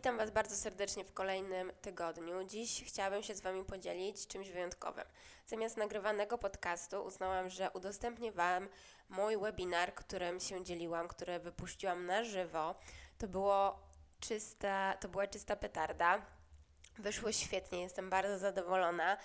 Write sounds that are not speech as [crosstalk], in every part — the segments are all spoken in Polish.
Witam Was bardzo serdecznie w kolejnym tygodniu. Dziś chciałabym się z Wami podzielić czymś wyjątkowym. Zamiast nagrywanego podcastu uznałam, że udostępnię Wam mój webinar, którym się dzieliłam, który wypuściłam na żywo. To, było czysta, to była czysta petarda. Wyszło świetnie, jestem bardzo zadowolona.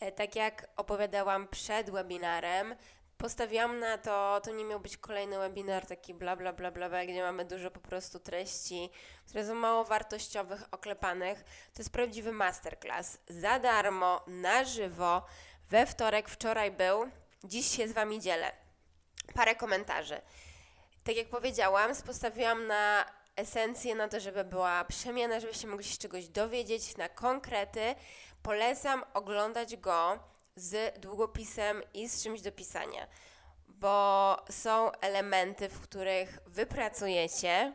E, tak jak opowiadałam przed webinarem, postawiłam na to, to nie miał być kolejny webinar taki bla bla bla bla, gdzie mamy dużo po prostu treści, które są mało wartościowych, oklepanych. To jest prawdziwy masterclass. Za darmo, na żywo, we wtorek, wczoraj był, dziś się z Wami dzielę. Parę komentarzy. Tak jak powiedziałam, postawiłam na esencję, na to, żeby była przemiana, żebyście mogli się czegoś dowiedzieć, na konkrety. Polecam oglądać go z długopisem i z czymś do pisania, bo są elementy, w których wypracujecie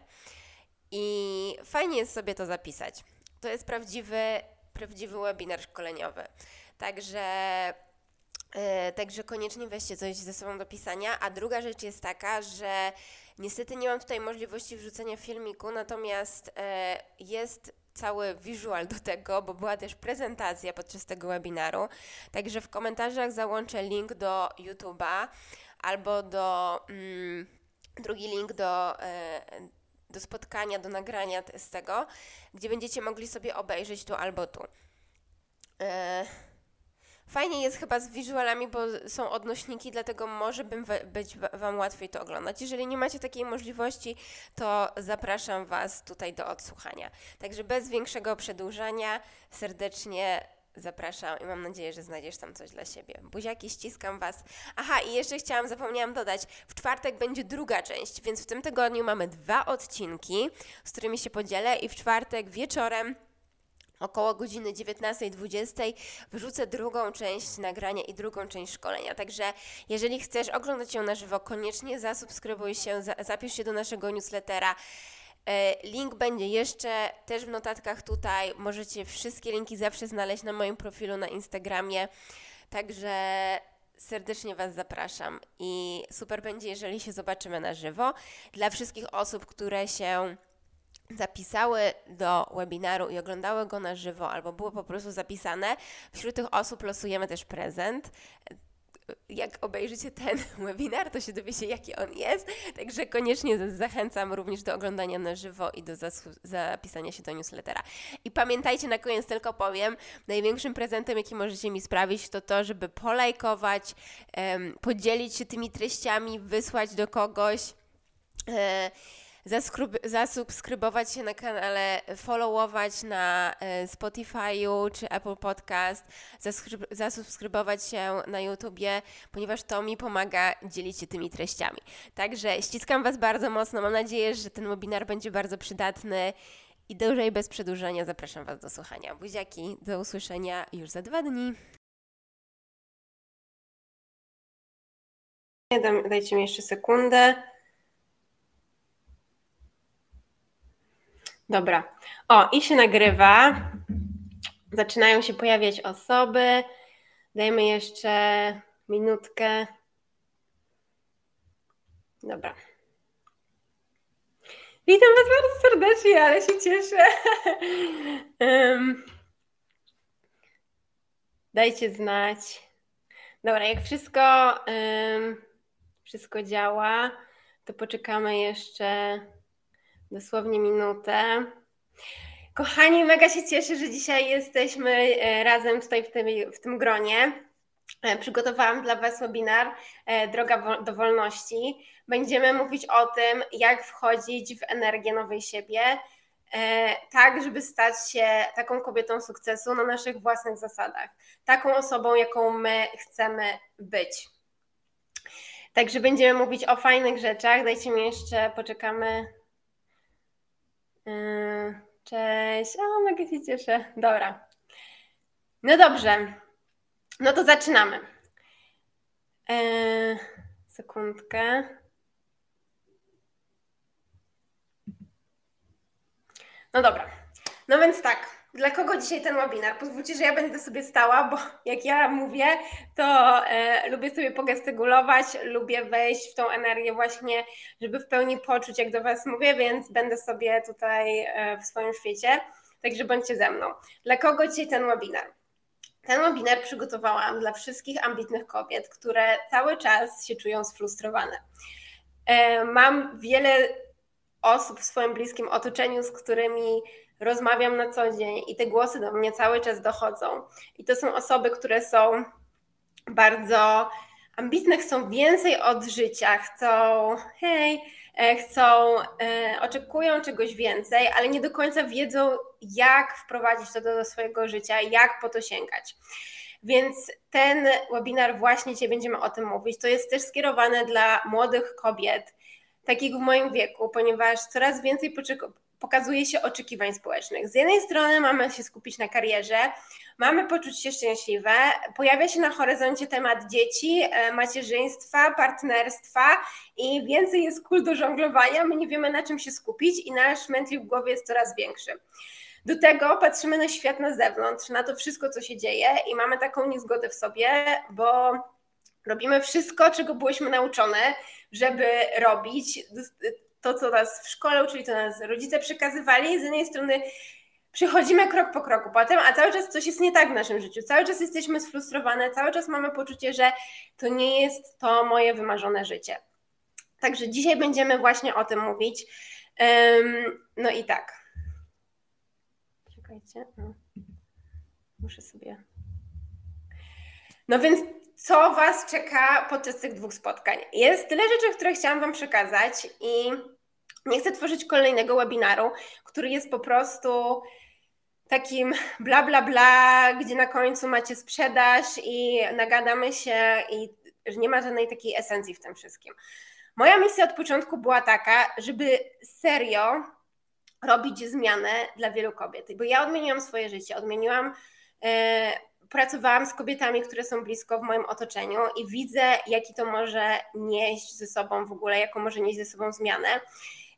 i fajnie jest sobie to zapisać. To jest prawdziwy, prawdziwy webinar szkoleniowy. Także Yy, także koniecznie weźcie coś ze sobą do pisania. A druga rzecz jest taka, że niestety nie mam tutaj możliwości wrzucenia filmiku, natomiast yy, jest cały wizual do tego, bo była też prezentacja podczas tego webinaru. Także w komentarzach załączę link do YouTube'a albo do mm, drugi link do, e, do spotkania, do nagrania z tego, gdzie będziecie mogli sobie obejrzeć tu albo tu. E, Fajnie jest chyba z wizualami, bo są odnośniki, dlatego może bym być Wam łatwiej to oglądać. Jeżeli nie macie takiej możliwości, to zapraszam Was tutaj do odsłuchania. Także bez większego przedłużania serdecznie zapraszam i mam nadzieję, że znajdziesz tam coś dla siebie. Buziaki, ściskam Was. Aha, i jeszcze chciałam, zapomniałam dodać, w czwartek będzie druga część, więc w tym tygodniu mamy dwa odcinki, z którymi się podzielę i w czwartek wieczorem około godziny 19.20 wrzucę drugą część nagrania i drugą część szkolenia. Także jeżeli chcesz oglądać ją na żywo, koniecznie zasubskrybuj się, zapisz się do naszego newslettera. E, link będzie jeszcze też w notatkach tutaj. Możecie wszystkie linki zawsze znaleźć na moim profilu na Instagramie. Także serdecznie Was zapraszam i super będzie, jeżeli się zobaczymy na żywo. Dla wszystkich osób, które się zapisały do webinaru i oglądały go na żywo, albo było po prostu zapisane, wśród tych osób losujemy też prezent. Jak obejrzycie ten [laughs] webinar, to się dowiecie, jaki on jest. Także koniecznie zachęcam również do oglądania na żywo i do zapisania się do newslettera. I pamiętajcie, na koniec tylko powiem, największym prezentem, jaki możecie mi sprawić, to to, żeby polajkować, podzielić się tymi treściami, wysłać do kogoś. Zasubskrybować się na kanale, followować na e, Spotify'u czy Apple Podcast, zasubskrybować się na YouTubie, ponieważ to mi pomaga dzielić się tymi treściami. Także ściskam Was bardzo mocno. Mam nadzieję, że ten webinar będzie bardzo przydatny. I dłużej bez przedłużenia zapraszam Was do słuchania. Buziaki, do usłyszenia już za dwa dni. Dajcie mi jeszcze sekundę. Dobra. O, i się nagrywa. Zaczynają się pojawiać osoby. Dajmy jeszcze minutkę. Dobra. Witam Was bardzo serdecznie, ale się cieszę. [laughs] dajcie znać. Dobra, jak wszystko, wszystko działa, to poczekamy jeszcze dosłownie minutę. Kochani, mega się cieszę, że dzisiaj jesteśmy e, razem tutaj w tym, w tym gronie. E, przygotowałam dla Was webinar e, Droga do Wolności. Będziemy mówić o tym, jak wchodzić w energię nowej siebie, tak, żeby stać się taką kobietą sukcesu na naszych własnych zasadach, taką osobą, jaką my chcemy być. Także będziemy mówić o fajnych rzeczach. Dajcie mi jeszcze, poczekamy Cześć. O, mega się cieszę. Dobra. No dobrze. No to zaczynamy. Eee, sekundkę. No dobra. No więc tak. Dla kogo dzisiaj ten webinar? Pozwólcie, że ja będę sobie stała, bo jak ja mówię, to e, lubię sobie pogestykulować, lubię wejść w tą energię właśnie, żeby w pełni poczuć, jak do Was mówię, więc będę sobie tutaj e, w swoim świecie. Także bądźcie ze mną. Dla kogo dzisiaj ten webinar? Ten webinar przygotowałam dla wszystkich ambitnych kobiet, które cały czas się czują sfrustrowane. E, mam wiele osób w swoim bliskim otoczeniu, z którymi rozmawiam na co dzień i te głosy do mnie cały czas dochodzą. I to są osoby, które są bardzo ambitne, chcą więcej od życia, chcą, hej, e, chcą, e, oczekują czegoś więcej, ale nie do końca wiedzą, jak wprowadzić to do swojego życia, jak po to sięgać. Więc ten webinar właśnie dzisiaj będziemy o tym mówić. To jest też skierowane dla młodych kobiet, takich w moim wieku, ponieważ coraz więcej pokazuje się oczekiwań społecznych. Z jednej strony mamy się skupić na karierze, mamy poczuć się szczęśliwe, pojawia się na horyzoncie temat dzieci, e, macierzyństwa, partnerstwa i więcej jest kul do żonglowania, my nie wiemy na czym się skupić i nasz mętlik w głowie jest coraz większy. Do tego patrzymy na świat na zewnątrz, na to wszystko, co się dzieje i mamy taką niezgodę w sobie, bo robimy wszystko, czego byłyśmy nauczone, żeby robić to, co nas w szkole uczyli, to nas rodzice przekazywali. Z jednej strony przychodzimy krok po kroku potem, a cały czas coś jest nie tak w naszym życiu. Cały czas jesteśmy sfrustrowane, cały czas mamy poczucie, że to nie jest to moje wymarzone życie. Także dzisiaj będziemy właśnie o tym mówić. no i tak. Czekajcie. Muszę sobie. No więc co Was czeka podczas tych dwóch spotkań? Jest tyle rzeczy, które chciałam Wam przekazać i nie chcę tworzyć kolejnego webinaru, który jest po prostu takim bla bla bla, gdzie na końcu macie sprzedaż i nagadamy się i nie ma żadnej takiej esencji w tym wszystkim. Moja misja od początku była taka, żeby serio robić zmianę dla wielu kobiet, bo ja odmieniłam swoje życie, odmieniłam, e, pracowałam z kobietami, które są blisko w moim otoczeniu i widzę, jaki to może nieść ze sobą w ogóle, jaką może nieść ze sobą zmianę.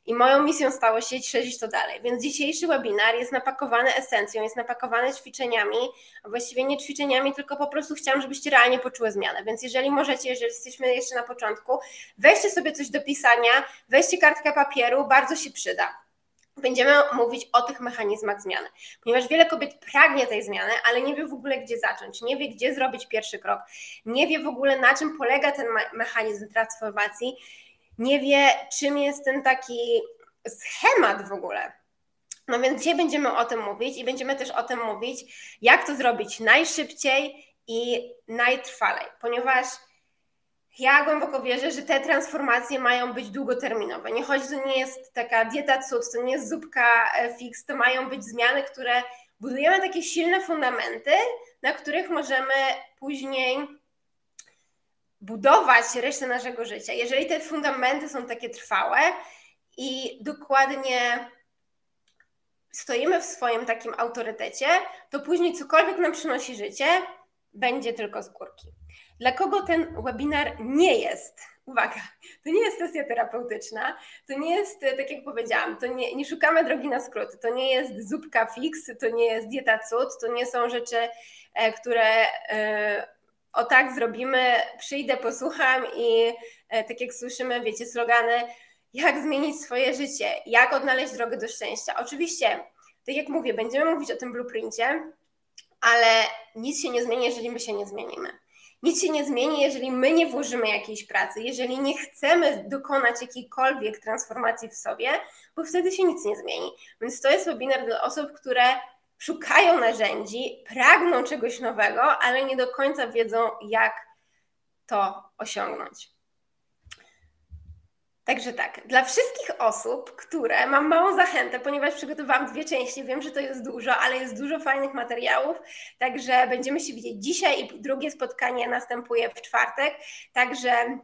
I moją misją stało się szerzyć to dalej. Więc dzisiejszy webinar jest napakowany esencją, jest napakowany ćwiczeniami, a właściwie nie ćwiczeniami, tylko po prostu chciałam, żebyście realnie poczuły zmianę. Więc jeżeli możecie, jeżeli jesteśmy jeszcze na początku, weźcie sobie coś do pisania, weźcie kartkę papieru, bardzo się przyda. Będziemy mówić o tych mechanizmach zmiany, ponieważ wiele kobiet pragnie tej zmiany, ale nie wie w ogóle, gdzie zacząć, nie wie, gdzie zrobić pierwszy krok, nie wie w ogóle, na czym polega ten mechanizm transformacji nie wie, czym jest ten taki schemat w ogóle. No więc dzisiaj będziemy o tym mówić i będziemy też o tym mówić, jak to zrobić najszybciej i najtrwalej, ponieważ ja głęboko wierzę, że te transformacje mają być długoterminowe. Nie chodzi, to nie jest taka dieta cud, to nie jest zupka e, fix, to mają być zmiany, które budujemy takie silne fundamenty, na których możemy później budować resztę naszego życia, jeżeli te fundamenty są takie trwałe i dokładnie stoimy w swoim takim autorytecie, to później cokolwiek nam przynosi życie, będzie tylko z górki. Dla kogo ten webinar nie jest? Uwaga, to nie jest sesja terapeutyczna, to nie jest, tak jak powiedziałam, to nie, nie szukamy drogi na skróty, to nie jest zupka fix, to nie jest dieta cud, to nie są rzeczy, e, które e, o tak zrobimy, przyjdę, posłucham i e, tak jak słyszymy, wiecie, slogany, jak zmienić swoje życie, jak odnaleźć drogę do szczęścia. Oczywiście, tak jak mówię, będziemy mówić o tym blueprincie, ale nic się nie zmieni, jeżeli my się nie zmienimy. Nic się nie zmieni, jeżeli my nie włożymy jakiejś pracy, jeżeli nie chcemy dokonać jakiejkolwiek transformacji w sobie, bo wtedy się nic nie zmieni. Więc to jest webinar dla osób, które szukają narzędzi, pragną czegoś nowego, ale nie do końca wiedzą, jak to osiągnąć. Także tak, dla wszystkich osób, które mam małą zachętę, ponieważ przygotowałam dwie części, wiem, że to jest dużo, ale jest dużo fajnych materiałów, także będziemy się widzieć dzisiaj i drugie spotkanie następuje w czwartek, także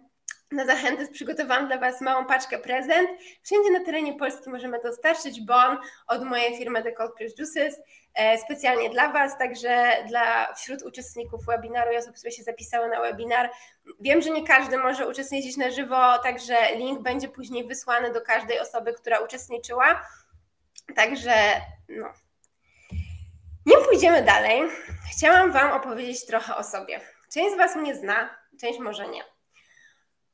na zachętę przygotowałam dla Was małą paczkę prezent. Wszędzie na terenie Polski możemy dostarczyć bon od mojej firmy The Cold Press Juices e, specjalnie dla Was, także dla wśród uczestników webinaru i osób, które się zapisały na webinar. Wiem, że nie każdy może uczestniczyć na żywo, także link będzie później wysłany do każdej osoby, która uczestniczyła. Także no. Nie pójdziemy dalej. Chciałam Wam opowiedzieć trochę o sobie. Część z Was mnie zna, część może nie.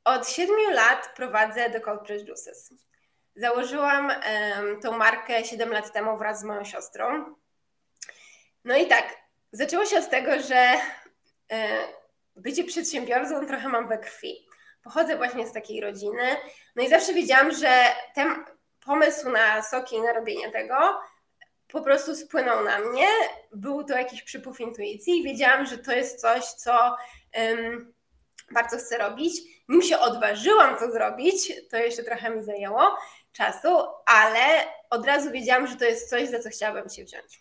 Od siedmiu lat prowadzę The Cold Juices. Założyłam um, tą markę 7 lat temu wraz z moją siostrą. No i tak, zaczęło się od tego, że y, bycie przedsiębiorcą trochę mam we krwi. Pochodzę właśnie z takiej rodziny, no i zawsze wiedziałam, że ten pomysł na soki i na robienie tego po prostu spłynął na mnie. Był to jakiś przypływ intuicji i wiedziałam, że to jest coś, co um, bardzo chcę robić. Nim się odważyłam to zrobić, to jeszcze trochę mi zajęło czasu, ale od razu wiedziałam, że to jest coś, za co chciałabym się wziąć.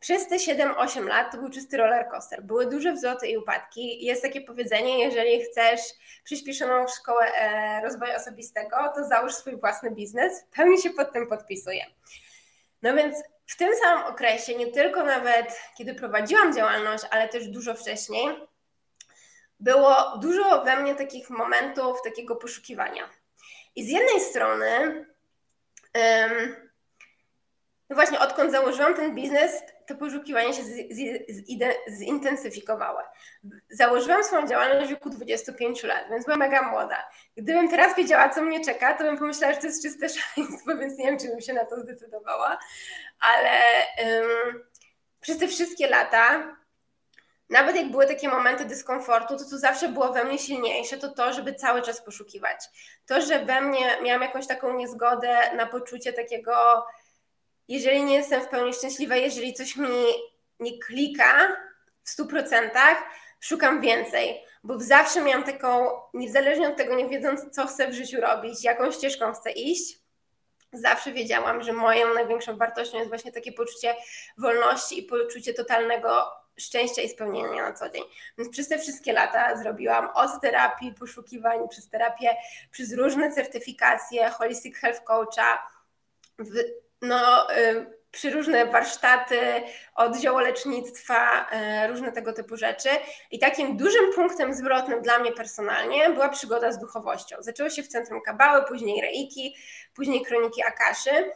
Przez te 7-8 lat to był czysty roller coaster. Były duże wzloty i upadki. Jest takie powiedzenie, jeżeli chcesz przyspieszoną szkołę e, rozwoju osobistego, to załóż swój własny biznes. W pełni się pod tym podpisuję. No więc w tym samym okresie, nie tylko nawet kiedy prowadziłam działalność, ale też dużo wcześniej, było dużo we mnie takich momentów takiego poszukiwania. I z jednej strony, um, no właśnie odkąd założyłam ten biznes, to poszukiwanie się z, z, zintensyfikowało. Założyłam swoją działalność w wieku 25 lat, więc byłam mega młoda. Gdybym teraz wiedziała, co mnie czeka, to bym pomyślała, że to jest czyste [laughs] szaleństwo, więc nie wiem, czy bym się na to zdecydowała. Ale przez te wszystkie lata nawet jak były takie momenty dyskomfortu, to co zawsze było we mnie silniejsze, to to, żeby cały czas poszukiwać. To, że we mnie miałam jakąś taką niezgodę na poczucie takiego, jeżeli nie jestem w pełni szczęśliwa, jeżeli coś mi nie klika w stu procentach, szukam więcej, bo zawsze miałam taką, niezależnie od tego, nie wiedząc, co chcę w życiu robić, jaką ścieżką chcę iść, zawsze wiedziałam, że moją największą wartością jest właśnie takie poczucie wolności i poczucie totalnego szczęścia i spełnienia na co dzień. Więc przez te wszystkie lata zrobiłam od terapii, poszukiwań, przez terapię, przez różne certyfikacje, holistic health coacha, w, no, y, przy różne warsztaty, od ziołolecznictwa, y, różne tego typu rzeczy. I takim dużym punktem zwrotnym dla mnie personalnie była przygoda z duchowością. Zaczęło się w Centrum Kabały, później Reiki, później Kroniki Akaszy.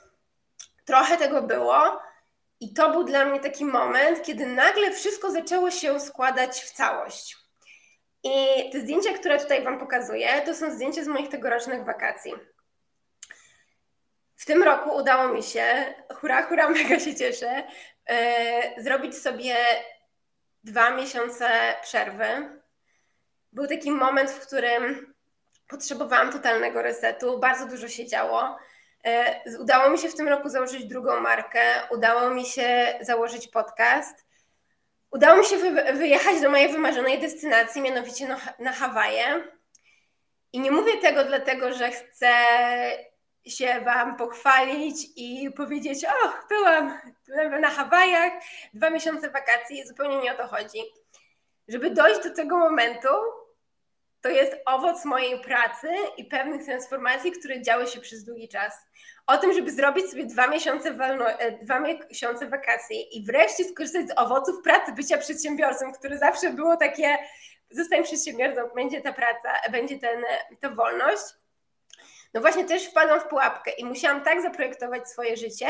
Trochę tego było, i to był dla mnie taki moment, kiedy nagle wszystko zaczęło się składać w całość. I te zdjęcia, które tutaj Wam pokazuję, to są zdjęcia z moich tegorocznych wakacji. W tym roku udało mi się, hura, hura, [laughs] mega się cieszę, yy, zrobić sobie dwa miesiące przerwy. Był taki moment, w którym potrzebowałam totalnego resetu, bardzo dużo się działo. E, udało mi się w tym roku założyć drugą markę, udało mi się założyć podcast. Udało mi się wy wyjechać do mojej wymarzonej destynacji, mianowicie na, Hawaje. I nie mówię tego dlatego, że chcę się Wam pochwalić i powiedzieć: O, byłam na Hawajach, dwa miesiące wakacji, zupełnie nie o to chodzi. Żeby dojść do tego momentu, to jest owoc mojej pracy i pewnych transformacji, które działy się przez długi czas. O tym, żeby zrobić sobie dwa miesiące, wolno, e, dwa miesiące wakacji i wreszcie skorzystać z owoców pracy bycia przedsiębiorcą, które zawsze było takie, zostań przedsiębiorcą, będzie ta praca, będzie ten, ta wolność. No właśnie też wpadłam w pułapkę i musiałam tak zaprojektować swoje życie,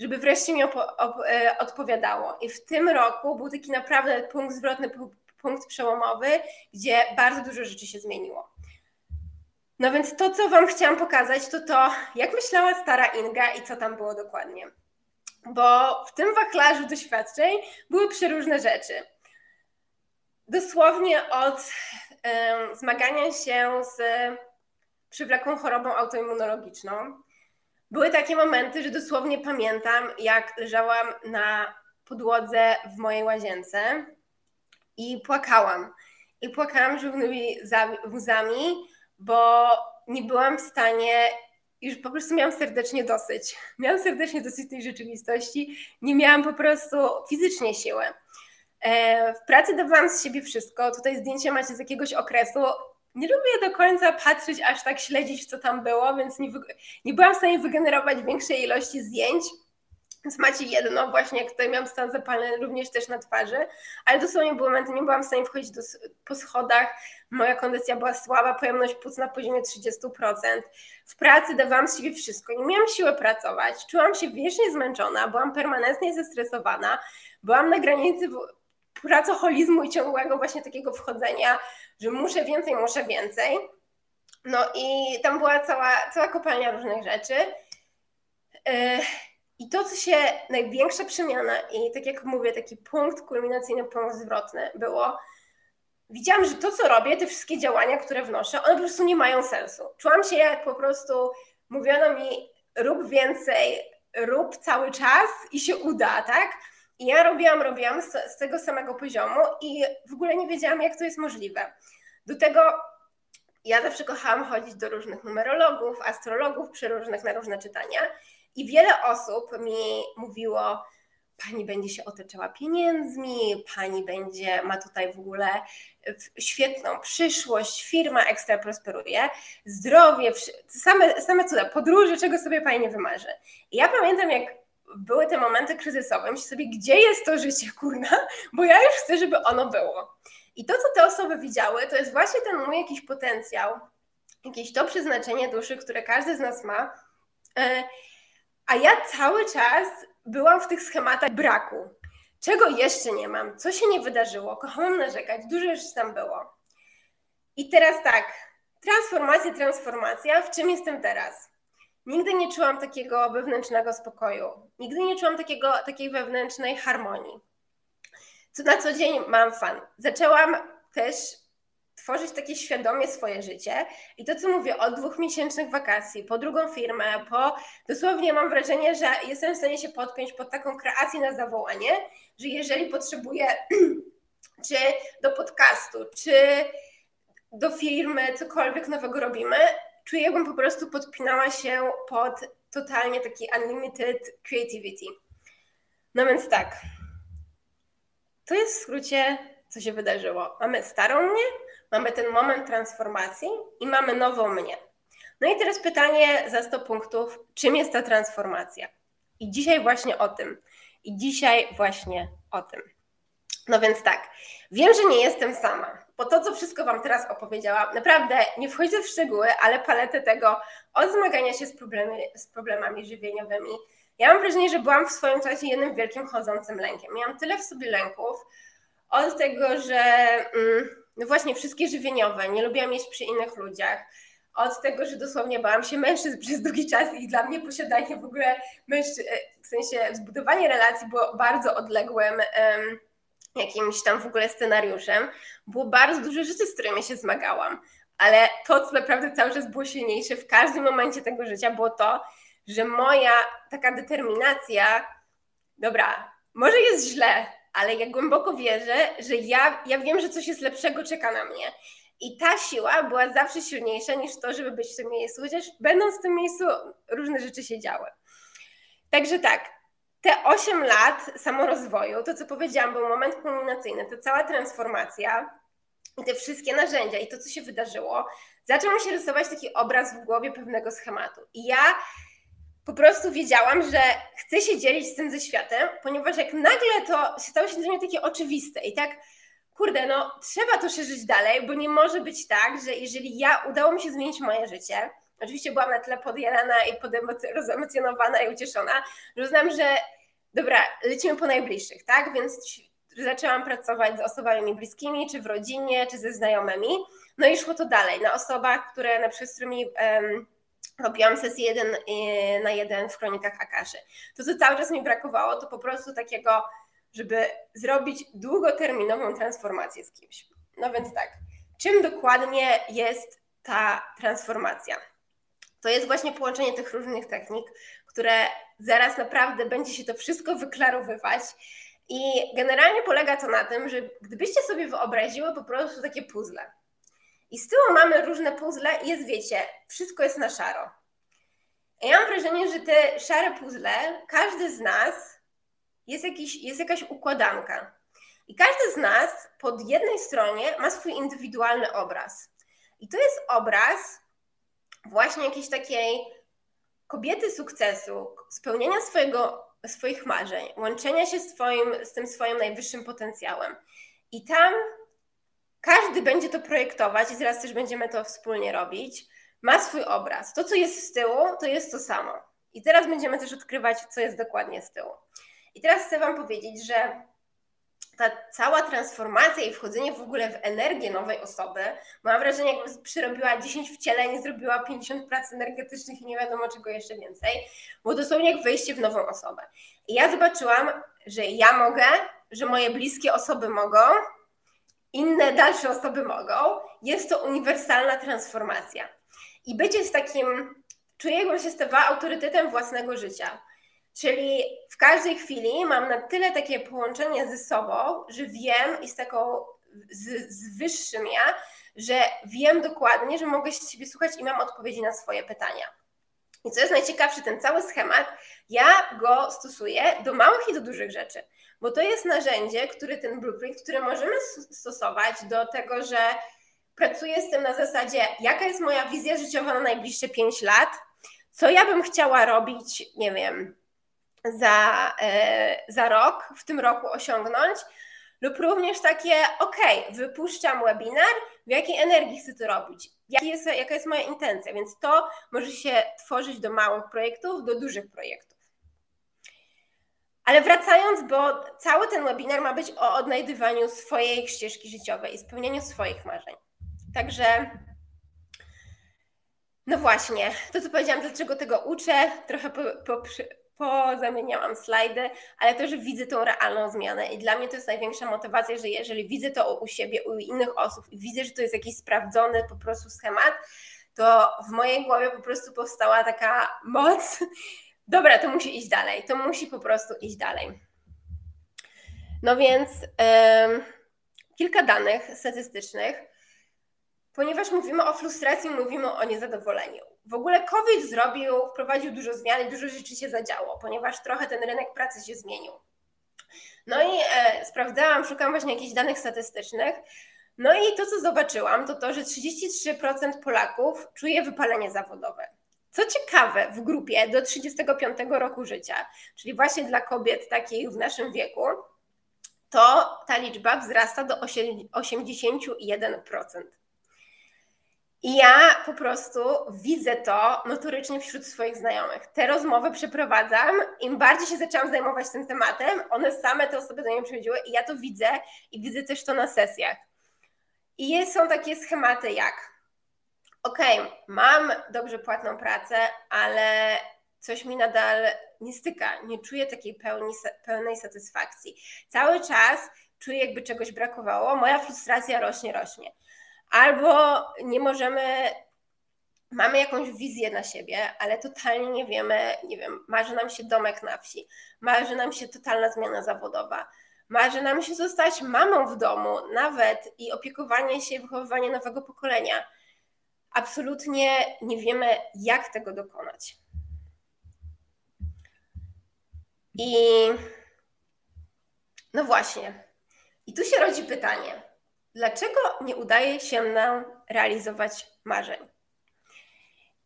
żeby wreszcie mi e, odpowiadało. I w tym roku był taki naprawdę punkt zwrotny, punkt przełomowy, gdzie bardzo dużo rzeczy się zmieniło. No więc to, co Wam chciałam pokazać, to to, jak myślała stara Inga i co tam było dokładnie. Bo w tym wachlarzu doświadczeń były przeróżne rzeczy. Dosłownie od y, zmagania się z przywlekłą chorobą autoimmunologiczną. Były takie momenty, że dosłownie pamiętam, jak leżałam na podłodze w mojej łazience i płakałam. I płakałam żywnymi łzami, bo nie byłam w stanie, już po prostu miałam serdecznie dosyć. Miałam serdecznie dosyć tej rzeczywistości, nie miałam po prostu fizycznie siły. E, w pracy dawałam z siebie wszystko. Tutaj zdjęcie macie z jakiegoś okresu. nie lubię do końca patrzeć, aż tak śledzić, co tam było, więc nie, nie byłam w stanie wygenerować większej ilości zdjęć. Macie jedno, właśnie jak tutaj miałam stan zapalny również też na twarzy, ale dosłownie były momenty, nie byłam w stanie wchodzić do, po schodach, moja kondycja była słaba, pojemność płuc na poziomie 30%. W pracy dawałam z siebie wszystko, nie miałam siły pracować, czułam się wiecznie zmęczona, byłam permanentnie zestresowana, byłam na granicy pracoholizmu i ciągłego właśnie takiego wchodzenia, że muszę więcej, muszę więcej. No i tam była cała, cała kopalnia różnych rzeczy. Yy, I to, co się, największa przemiana i tak jak mówię, taki punkt kulminacyjny, punkt zwrotny było, widziałam, że to, co robię, te wszystkie działania, które wnoszę, one po prostu nie mają sensu. Czułam się jak po prostu mówiono mi, rób więcej, rób cały czas i się uda, tak? I ja robiłam, robiłam z, z tego samego poziomu i w ogóle nie wiedziałam, jak to jest możliwe. Do tego ja zawsze kochałam chodzić do różnych numerologów, astrologów, przeróżnych na różne czytania i wiele osób mi mówiło, pani będzie się otaczała pieniędzmi, pani będzie, ma tutaj w ogóle świetną przyszłość, firma ekstra prosperuje, zdrowie, same, same cuda, podróże, czego sobie pani nie wymarzy. I ja pamiętam, jak były te momenty kryzysowe, myślę sobie, gdzie jest to życie, kurna, bo ja już chcę, żeby ono było. I to, co te osoby widziały, to jest właśnie ten mój jakiś potencjał, jakieś to przeznaczenie duszy, które każdy z nas ma, e, a ja cały czas byłam w tych schematach braku. Czego jeszcze nie mam? Co się nie wydarzyło? Kochałam narzekać, dużo już tam było. I teraz tak, transformacja, transformacja, w czym jestem teraz? Nigdy nie czułam takiego wewnętrznego spokoju. Nigdy nie czułam takiego, takiej wewnętrznej harmonii. Co na co dzień mam fan. Zaczęłam też tworzyć takie świadomie swoje życie. I to, co mówię, od dwóch miesięcznych wakacji, po drugą firmę, po dosłownie mam wrażenie, że jestem w stanie się podpiąć pod taką kreację na zawołanie, że jeżeli potrzebuję [clears throat] czy do podcastu, czy do firmy, cokolwiek nowego robimy, czuję, jakbym po prostu podpinała się pod totalnie taki unlimited creativity. No więc tak, to jest w skrócie, co się wydarzyło. Mamy starą mnie, mamy ten moment transformacji i mamy nową mnie. No i teraz pytanie za 100 punktów, czym jest ta transformacja? I dzisiaj właśnie o tym. I dzisiaj właśnie o tym. No więc tak, wiem, że nie jestem sama bo to, co wszystko Wam teraz opowiedziałam, naprawdę nie wchodzę w szczegóły, ale paletę tego od zmagania się z, problemy, z problemami żywieniowymi. Ja mam wrażenie, że byłam w swoim czasie jednym wielkim chodzącym lękiem. Miałam tyle w sobie lęków, od tego, że mm, no właśnie wszystkie żywieniowe, nie lubiłam jeść przy innych ludziach, od tego, że dosłownie bałam się mężczyzn [laughs] przez długi czas i dla mnie posiadanie w ogóle mężczyzn, w sensie zbudowanie relacji było bardzo odległym um, jakimś tam w ogóle scenariuszem. Było bardzo dużo rzeczy, z którymi się zmagałam, ale to, co naprawdę cały czas było silniejsze w każdym momencie tego życia, było to, że moja taka determinacja, dobra, może jest źle, ale ja głęboko wierzę, że ja, ja wiem, że coś jest lepszego czeka na mnie. I ta siła była zawsze silniejsza niż to, żeby być w tym miejscu, chociaż będąc w tym miejscu różne rzeczy się działy. Także tak, te 8 lat samorozwoju, to co powiedziałam, był moment kulminacyjny, to cała transformacja i te wszystkie narzędzia i to, co się wydarzyło, zaczął się rysować taki obraz w głowie pewnego schematu. I ja po prostu wiedziałam, że chcę się dzielić z tym ze światem, ponieważ jak nagle to stało się dla mnie takie oczywiste i tak, kurde, no trzeba to szerzyć dalej, bo nie może być tak, że jeżeli ja udało mi się zmienić moje życie, Oczywiście byłam na tyle podjarana i rozemocjonowana i ucieszona, że uznam, że dobra, lecimy po najbliższych, tak? Więc zaczęłam pracować z osobami mi bliskimi, czy w rodzinie, czy ze znajomymi. No i szło to dalej, na osobach, które na przykład z którymi um, robiłam sesję jeden e, na jeden w kronikach Akaszy. To, co cały czas mi brakowało, to po prostu takiego, żeby zrobić długoterminową transformację z kimś. No więc tak, czym dokładnie jest ta transformacja? to jest właśnie połączenie tych różnych technik, które zaraz naprawdę będzie się to wszystko wyklarowywać. I generalnie polega to na tym, że gdybyście sobie wyobraziły po prostu takie puzzle. I z tyłu mamy różne puzzle i jest, wiecie, wszystko jest na szaro. I ja mam wrażenie, że te szare puzzle, każdy z nas jest, jakiś, jest jakaś układanka. I każdy z nas pod jednej stronie ma swój indywidualny obraz. I to jest obraz właśnie jakiejś takiej kobiety sukcesu, spełnienia swojego, swoich marzeń, łączenia się z, twoim, z tym swoim najwyższym potencjałem. I tam każdy będzie to projektować i zaraz też będziemy to wspólnie robić. Ma swój obraz. To, co jest z tyłu, to jest to samo. I teraz będziemy też odkrywać, co jest dokładnie z tyłu. I teraz chcę Wam powiedzieć, że ta cała transformacja i wchodzenie w ogóle w energię nowej osoby, mam wrażenie, jakby przyrobiła 10 wcieleń, zrobiła 50 prac energetycznych i nie wiadomo czego jeszcze więcej, bo dosłownie jak wejście w nową osobę. I ja zobaczyłam, że ja mogę, że moje bliskie osoby mogą, inne dalsze osoby mogą. Jest to uniwersalna transformacja. I bycie z takim, czuję, jakbym się stawała autorytetem własnego życia Czyli w każdej chwili mam na tyle takie połączenie ze sobą, że wiem i z taką z, z wyższym ja, że wiem dokładnie, że mogę się siebie słuchać i mam odpowiedzi na swoje pytania. I co jest najciekawsze, ten cały schemat, ja go stosuję do małych i do dużych rzeczy, bo to jest narzędzie, który ten blueprint, który możemy stosować do tego, że pracuję z tym na zasadzie, jaka jest moja wizja życiowa na najbliższe 5 lat, co ja bym chciała robić, nie wiem, za, e, za rok, w tym roku osiągnąć, lub również takie, ok, wypuszczam webinar, w jakiej energii chcę to robić, jaki jest, jaka jest moja intencja, więc to może się tworzyć do małych projektów, do dużych projektów. Ale wracając, bo cały ten webinar ma być o odnajdywaniu swojej ścieżki życiowej i spełnianiu swoich marzeń. Także, no właśnie, to co powiedziałam, dlaczego tego uczę, trochę po, po, pozamieniałam slajdy, ale też widzę tą realną zmianę i dla mnie to jest największa motywacja, że jeżeli widzę to u siebie, u innych osób i widzę, że to jest jakiś sprawdzony po prostu schemat, to w mojej głowie po prostu powstała taka moc, dobra, to musi iść dalej, to musi po prostu iść dalej. No więc kilka danych statystycznych, ponieważ mówimy o frustracji, mówimy o niezadowoleniu w ogóle COVID zrobił, wprowadził dużo zmian i dużo rzeczy się zadziało, ponieważ trochę ten rynek pracy się zmienił. No i e, sprawdzałam, szukam właśnie jakichś danych statystycznych. No i to, co zobaczyłam, to to, że 33% Polaków czuje wypalenie zawodowe. Co ciekawe, w grupie do 35 roku życia, czyli właśnie dla kobiet takich w naszym wieku, to ta liczba wzrasta do 81%. I ja po prostu widzę to notorycznie wśród swoich znajomych. Te rozmowy przeprowadzam, im bardziej się zaczęłam zajmować tym tematem, one same te osoby do mnie przychodziły i ja to widzę i widzę też to na sesjach. I są takie schematy jak okej, okay, mam dobrze płatną pracę, ale coś mi nadal nie styka, nie czuję takiej pełni, pełnej satysfakcji. Cały czas czuję, jakby czegoś brakowało, moja frustracja rośnie, rośnie albo nie możemy, mamy jakąś wizję na siebie, ale totalnie nie wiemy, nie wiem, marzy nam się domek na wsi, marzy nam się totalna zmiana zawodowa, marzy nam się zostać mamą w domu, nawet i opiekowanie się, wychowywanie nowego pokolenia. Absolutnie nie wiemy, jak tego dokonać. I no właśnie. I tu się rodzi pytanie dlaczego nie udaje się nam realizować marzeń?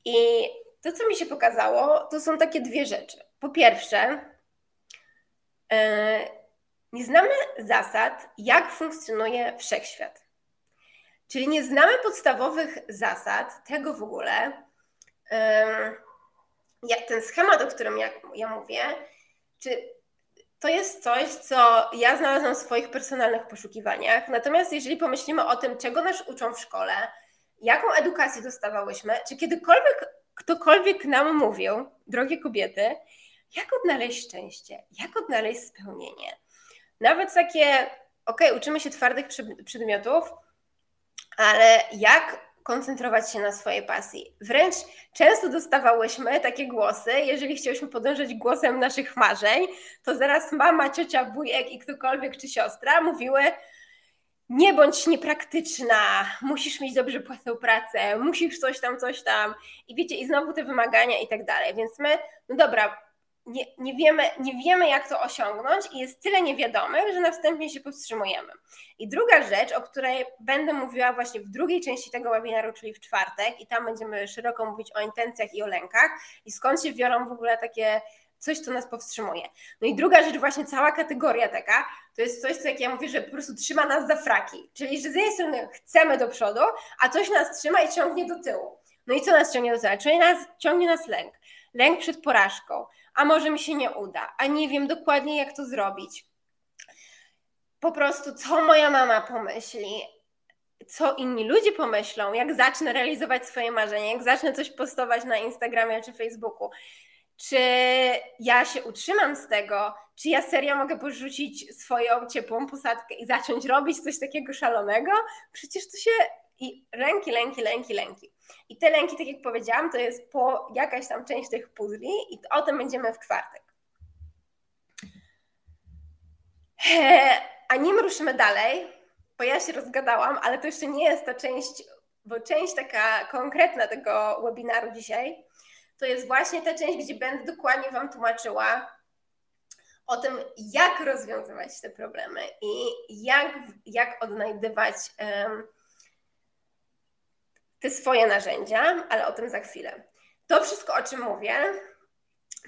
I to, co mi się pokazało, to są takie dwie rzeczy. Po pierwsze, e, nie znamy zasad, jak funkcjonuje wszechświat. Czyli nie znamy podstawowych zasad tego w ogóle, ten schemat, o którym ja, ja mówię, czy to jest coś, co ja znalazłam w swoich personalnych poszukiwaniach. Natomiast jeżeli pomyślimy o tym, czego nas uczą w szkole, jaką edukację dostawałyśmy, czy kiedykolwiek ktokolwiek nam mówił, drogie kobiety, jak odnaleźć szczęście, jak odnaleźć spełnienie. Nawet takie, ok, uczymy się twardych przedmiotów, ale jak koncentrować się na swojej pasji. Wręcz często dostawałyśmy takie głosy, jeżeli chciałyśmy podążać głosem naszych marzeń, to zaraz mama, ciocia, wujek i ktokolwiek czy siostra mówiły, nie bądź niepraktyczna, musisz mieć dobrze płatną pracę, musisz coś tam, coś tam i wiecie, i znowu te wymagania i tak dalej. Więc my, no dobra, nie, nie, wiemy, nie wiemy, jak to osiągnąć i jest tyle niewiadomych, że następnie się powstrzymujemy. I druga rzecz, o której będę mówiła właśnie w drugiej części tego webinaru, czyli w czwartek, i tam będziemy szeroko mówić o intencjach i o lękach i skąd się biorą w ogóle takie coś, co nas powstrzymuje. No i druga rzecz, właśnie cała kategoria taka, to jest coś, co jak ja mówię, że po prostu trzyma nas za fraki. Czyli, że z jednej strony chcemy do przodu, a coś nas trzyma i ciągnie do tyłu. No i co nas ciągnie do tyłu? Czyli nas, ciągnie nas lęk. Lęk przed porażką. A może mi się nie uda, a nie wiem dokładnie, jak to zrobić. Po prostu, co moja mama pomyśli, co inni ludzie pomyślą, jak zacznę realizować swoje marzenia, jak zacznę coś postować na Instagramie czy Facebooku czy ja się utrzymam z tego, czy ja serio mogę porzucić swoją ciepłą posadkę i zacząć robić coś takiego szalonego? Przecież to się i lęki, lęki, lęki, lęki. I te lęki, tak jak powiedziałam, to jest po jakaś tam część tych puzli i o tym będziemy w czwartek. A nim ruszymy dalej, bo ja się rozgadałam, ale to jeszcze nie jest ta część, bo część taka konkretna tego webinaru dzisiaj to jest właśnie ta część, gdzie będę dokładnie Wam tłumaczyła o tym, jak rozwiązywać te problemy i jak, jak odnajdywać um, te swoje narzędzia, ale o tym za chwilę. To wszystko, o czym mówię,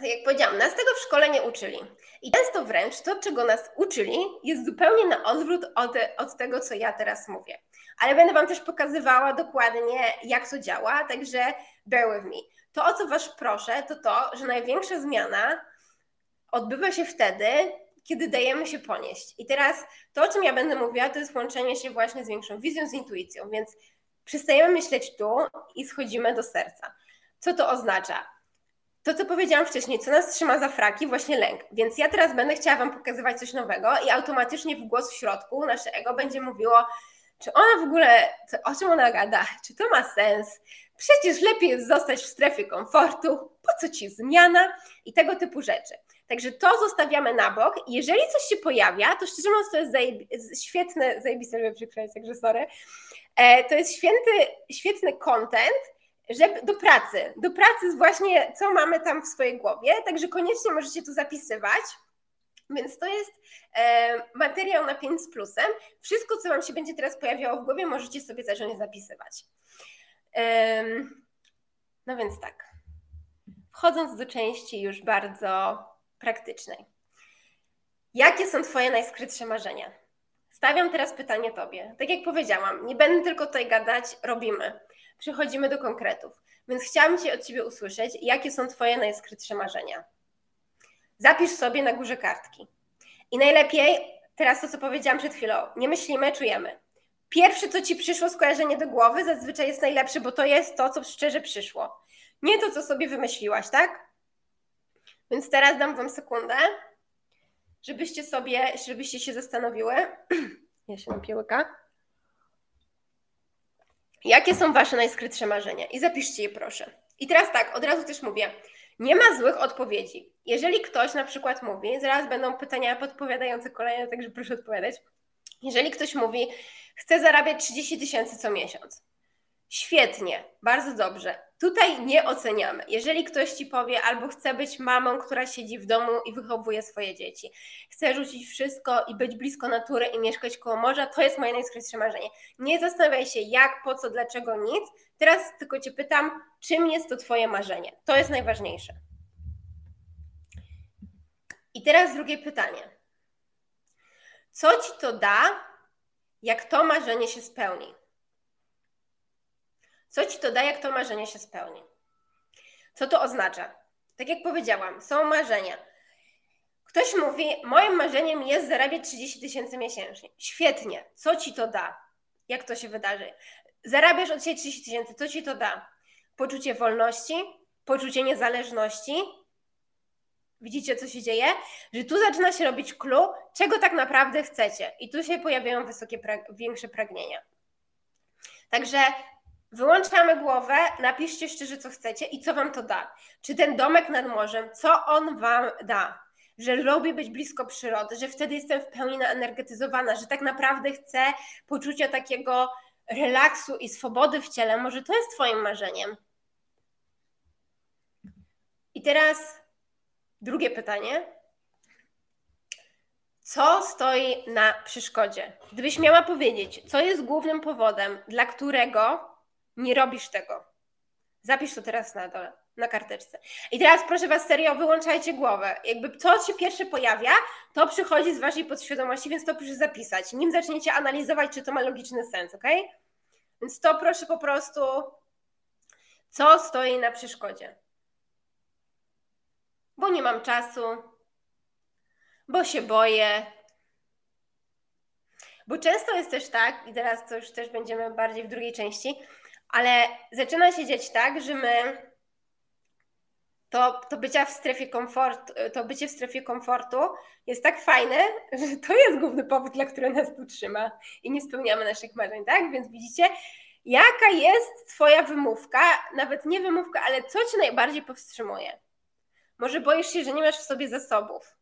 tak jak powiedziałam, nas tego w szkole nie uczyli. I często wręcz to, czego nas uczyli, jest zupełnie na odwrót od, od tego, co ja teraz mówię. Ale będę Wam też pokazywała dokładnie, jak to działa, także bear with me. To, o co Was proszę, to to, że największa zmiana odbywa się wtedy, kiedy dajemy się ponieść. I teraz to, o czym ja będę mówiła, to jest łączenie się właśnie z większą wizją, z intuicją, więc przestajemy myśleć tu i schodzimy do serca. Co to oznacza? To, co powiedziałam wcześniej, co nas trzyma za fraki, właśnie lęk. Więc ja teraz będę chciała Wam pokazywać coś nowego i automatycznie w głos w środku nasze ego będzie mówiło, czy ona w ogóle, o czym ona gada, czy to ma sens, Przecież lepiej jest zostać w strefie komfortu, po co ci zmiana i tego typu rzeczy. Także to zostawiamy na bok. Jeżeli coś się pojawia, to szczerze mówiąc, to jest zajeb- świetne, zajebiste, żeby przykryć, także sorry. E, to jest święty, świetny content, żeby, do pracy. Do pracy z właśnie, co mamy tam w swojej głowie. Także koniecznie możecie to zapisywać. Więc to jest e, materiał na 5 z plusem. Wszystko, co Wam się będzie teraz pojawiało w głowie, możecie sobie zacząć zapisywać. No więc tak. Wchodząc do części już bardzo praktycznej. Jakie są Twoje najskrytsze marzenia? Stawiam teraz pytanie Tobie. Tak jak powiedziałam, nie będę tylko tutaj gadać, robimy. Przechodzimy do konkretów. Więc chciałam Cię od Ciebie usłyszeć, jakie są Twoje najskrytsze marzenia. Zapisz sobie na górze kartki. I najlepiej, teraz to co powiedziałam przed chwilą, nie myślimy, czujemy. Pierwsze, co ci przyszło skojarzenie do głowy, zazwyczaj jest najlepsze, bo to jest to, co szczerze przyszło. Nie to, co sobie wymyśliłaś, tak? Więc teraz dam wam sekundę, żebyście sobie, żebyście się zastanowiły. [clears throat] Ja się napiję łyka. Jakie są wasze najskrytsze marzenia? I zapiszcie je proszę. I teraz tak, od razu też mówię, nie ma złych odpowiedzi. Jeżeli ktoś na przykład mówi, zaraz będą pytania podpowiadające kolejne, także proszę odpowiadać. Jeżeli ktoś mówi, chcę zarabiać 30 tysięcy co miesiąc. Świetnie, bardzo dobrze. Tutaj nie oceniamy. Jeżeli ktoś ci powie, albo chce być mamą, która siedzi w domu i wychowuje swoje dzieci, chce rzucić wszystko i być blisko natury i mieszkać koło morza, to jest moje najskrytsze marzenie. Nie zastanawiaj się, jak, po co, dlaczego, nic. Teraz tylko cię pytam, czym jest to twoje marzenie? To jest najważniejsze. I teraz drugie pytanie. Co ci to da, jak to marzenie się spełni? Co ci to da, jak to marzenie się spełni? Co to oznacza? Tak jak powiedziałam, są marzenia. Ktoś mówi, moim marzeniem jest zarabiać 30 tysięcy miesięcznie. Świetnie. Co ci to da? Jak to się wydarzy? Zarabiasz od siebie 30 tysięcy. Co ci to da? Poczucie wolności, poczucie niezależności, Widzicie, co się dzieje? Że tu zaczyna się robić clue, czego tak naprawdę chcecie. I tu się pojawiają wysokie, większe pragnienia. Także wyłączamy głowę, napiszcie szczerze, co chcecie i co wam to da. Czy ten domek nad morzem, co on wam da? Że lubię być blisko przyrody, że wtedy jestem w pełni naenergetyzowana, że tak naprawdę chcę poczucia takiego relaksu i swobody w ciele. Może to jest Twoim marzeniem. I teraz Drugie pytanie. Co stoi na przeszkodzie? Gdybyś miała powiedzieć, co jest głównym powodem, dla którego nie robisz tego? Zapisz to teraz na dole, na karteczce. I teraz proszę Was serio, wyłączajcie głowę. Jakby co się pierwsze pojawia, to przychodzi z Waszej podświadomości, więc to proszę zapisać. Nim zaczniecie analizować, czy to ma logiczny sens, ok? Więc to proszę po prostu, co stoi na przeszkodzie. Bo nie mam czasu, bo się boję. Bo często jest też tak, i teraz to już też będziemy bardziej w drugiej części, ale zaczyna się dziać tak, że my to, to bycie w strefie komfortu, to bycie w strefie komfortu jest tak fajne, [laughs] że to jest główny powód, dla którego nas tu trzyma i nie spełniamy naszych marzeń, tak? Więc widzicie, jaka jest Twoja wymówka, nawet nie wymówka, ale co Cię najbardziej powstrzymuje? Może boisz się, że nie masz w sobie zasobów.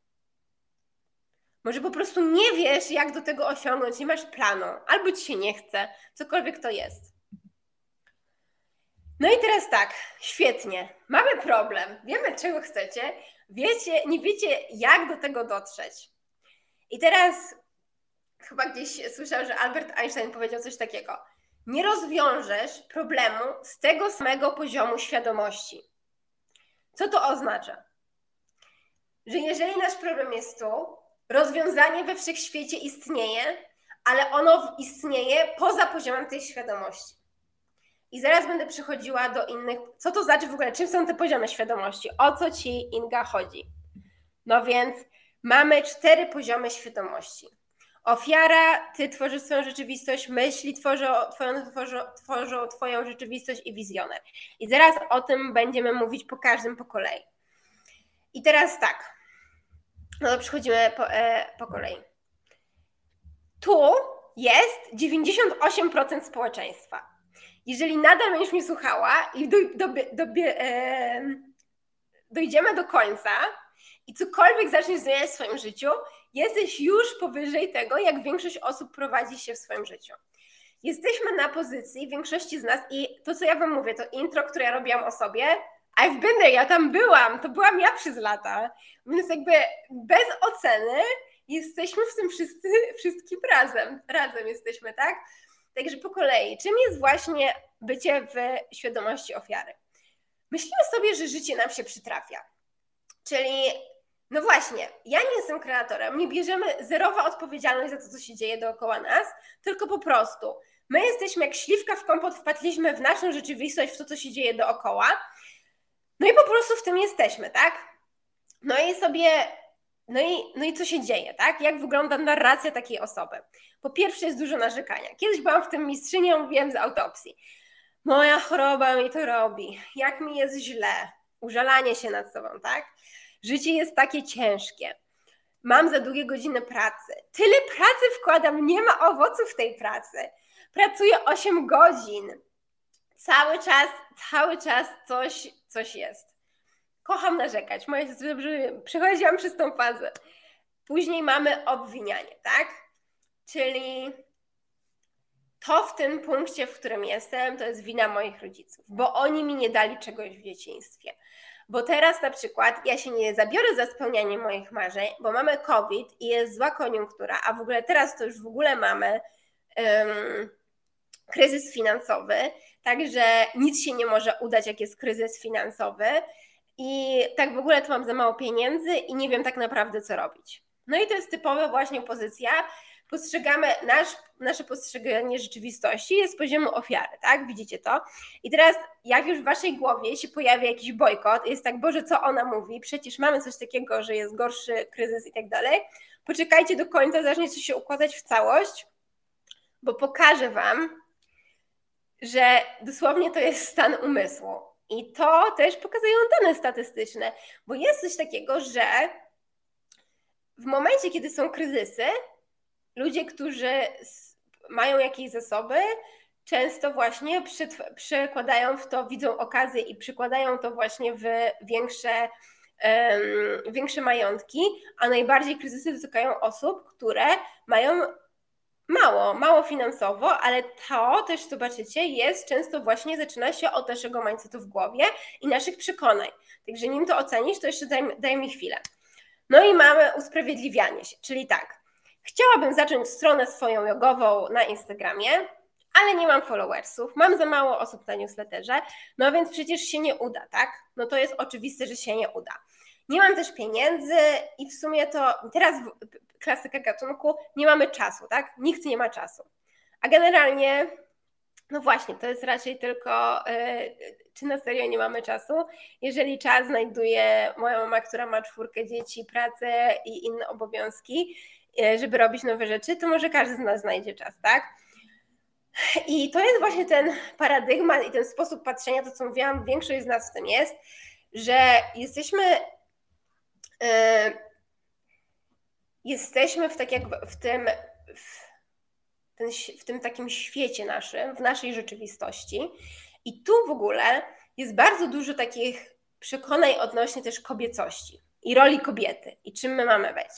Może po prostu nie wiesz, jak do tego osiągnąć, nie masz planu, albo ci się nie chce, cokolwiek to jest. No i teraz tak, świetnie. Mamy problem, wiemy czego chcecie, wiecie, nie wiecie jak do tego dotrzeć. I teraz chyba gdzieś słyszał, że Albert Einstein powiedział coś takiego. Nie rozwiążesz problemu z tego samego poziomu świadomości. Co to oznacza? Że jeżeli nasz problem jest tu, rozwiązanie we wszechświecie istnieje, ale ono istnieje poza poziomem tej świadomości. I zaraz będę przechodziła do innych. Co to znaczy w ogóle? Czym są te poziomy świadomości? O co ci Inga chodzi? No więc mamy cztery poziomy świadomości. Ofiara, ty tworzysz swoją rzeczywistość, myśli tworzą twoją, tworzą, tworzą twoją rzeczywistość i wizjoner. I zaraz o tym będziemy mówić po każdym po kolei. I teraz tak. No to przechodzimy po, e, po kolei. Tu jest 98% społeczeństwa jeżeli nadal będziesz mnie słuchała i do, do, do, e, dojdziemy do końca i cokolwiek zaczniesz zmieniać w swoim życiu, jesteś już powyżej tego, jak większość osób prowadzi się w swoim życiu. Jesteśmy na pozycji większości z nas i to, co ja Wam mówię, to intro, które ja robiłam o sobie, I've been there, ja tam byłam, to byłam ja przez lata. Więc jakby bez oceny jesteśmy w tym wszyscy, wszystkim razem. Razem jesteśmy, tak? Także po kolei, czym jest właśnie bycie w świadomości ofiary? Myślimy sobie, że życie nam się przytrafia. Czyli, no właśnie, ja nie jestem kreatorem, nie bierzemy zerowa odpowiedzialność za to, co się dzieje dookoła nas, tylko po prostu my jesteśmy jak śliwka w kompot, wpadliśmy w naszą rzeczywistość, w to, co się dzieje dookoła, no i po prostu w tym jesteśmy, tak? No i sobie no i, no i co się dzieje, tak? Jak wygląda narracja takiej osoby? Po pierwsze jest dużo narzekania. Kiedyś byłam w tym mistrzynią, mówiłem z autopsji. Moja choroba mi to robi, jak mi jest źle, użalanie się nad sobą, tak? Życie jest takie ciężkie. Mam za długie godziny pracy. Tyle pracy wkładam, nie ma owoców tej pracy. Pracuję 8 godzin. Cały czas, cały czas coś, coś jest kocham narzekać. Siostra dobrze przechodziłam przez tą fazę. Później mamy obwinianie, tak? Czyli to w tym punkcie, w którym jestem, to jest wina moich rodziców, bo oni mi nie dali czegoś w dzieciństwie. Bo teraz na przykład ja się nie zabiorę za spełnianie moich marzeń, bo mamy COVID i jest zła koniunktura, a w ogóle teraz to już w ogóle mamy um, kryzys finansowy, także nic się nie może udać, jak jest kryzys finansowy i tak w ogóle to mam za mało pieniędzy i nie wiem tak naprawdę, co robić. No i to jest typowa właśnie pozycja. Postrzegamy, nasz, nasze postrzeganie rzeczywistości jest z poziomu ofiary, tak? Widzicie to? I teraz, jak już w waszej głowie się pojawia jakiś bojkot, jest tak, Boże, co ona mówi? Przecież mamy coś takiego, że jest gorszy kryzys i tak dalej. Poczekajcie do końca, zacznie coś się układać w całość, bo pokażę wam, że dosłownie to jest stan umysłu. I to też pokazują dane statystyczne, bo jest coś takiego, że w momencie, kiedy są kryzysy, ludzie, którzy mają jakieś zasoby, często właśnie przekładają w to, widzą okazję i przykładają to właśnie w większe, um, większe majątki, a najbardziej kryzysy dotykają osób, które mają mało, mało finansowo, ale to też zobaczycie jest często właśnie zaczyna się od naszego mindsetu w głowie i naszych przekonań. Także nim to ocenisz, to jeszcze daj, daj mi chwilę. No i mamy usprawiedliwianie się, czyli tak. Chciałabym zacząć stronę swoją jogową na Instagramie, ale nie mam followersów, mam za mało osób na newsletterze, no więc przecież się nie uda, tak? No to jest oczywiste, że się nie uda. Nie mam też pieniędzy i w sumie to teraz klasyka gatunku, nie mamy czasu, tak? Nikt nie ma czasu. A generalnie, no właśnie, to jest raczej tylko, yy, czy na serio nie mamy czasu? Jeżeli czas znajduje moja mama, która ma czwórkę dzieci, pracę i inne obowiązki, yy, żeby robić nowe rzeczy, to może każdy z nas znajdzie czas, tak? I to jest właśnie ten paradygmat i ten sposób patrzenia, to co mówiłam, większość z nas w tym jest, że jesteśmy. Jesteśmy w tak w tym, w, ten, w tym takim świecie naszym, w naszej rzeczywistości. I tu w ogóle jest bardzo dużo takich przekonań odnośnie też kobiecości i roli kobiety i czym my mamy być.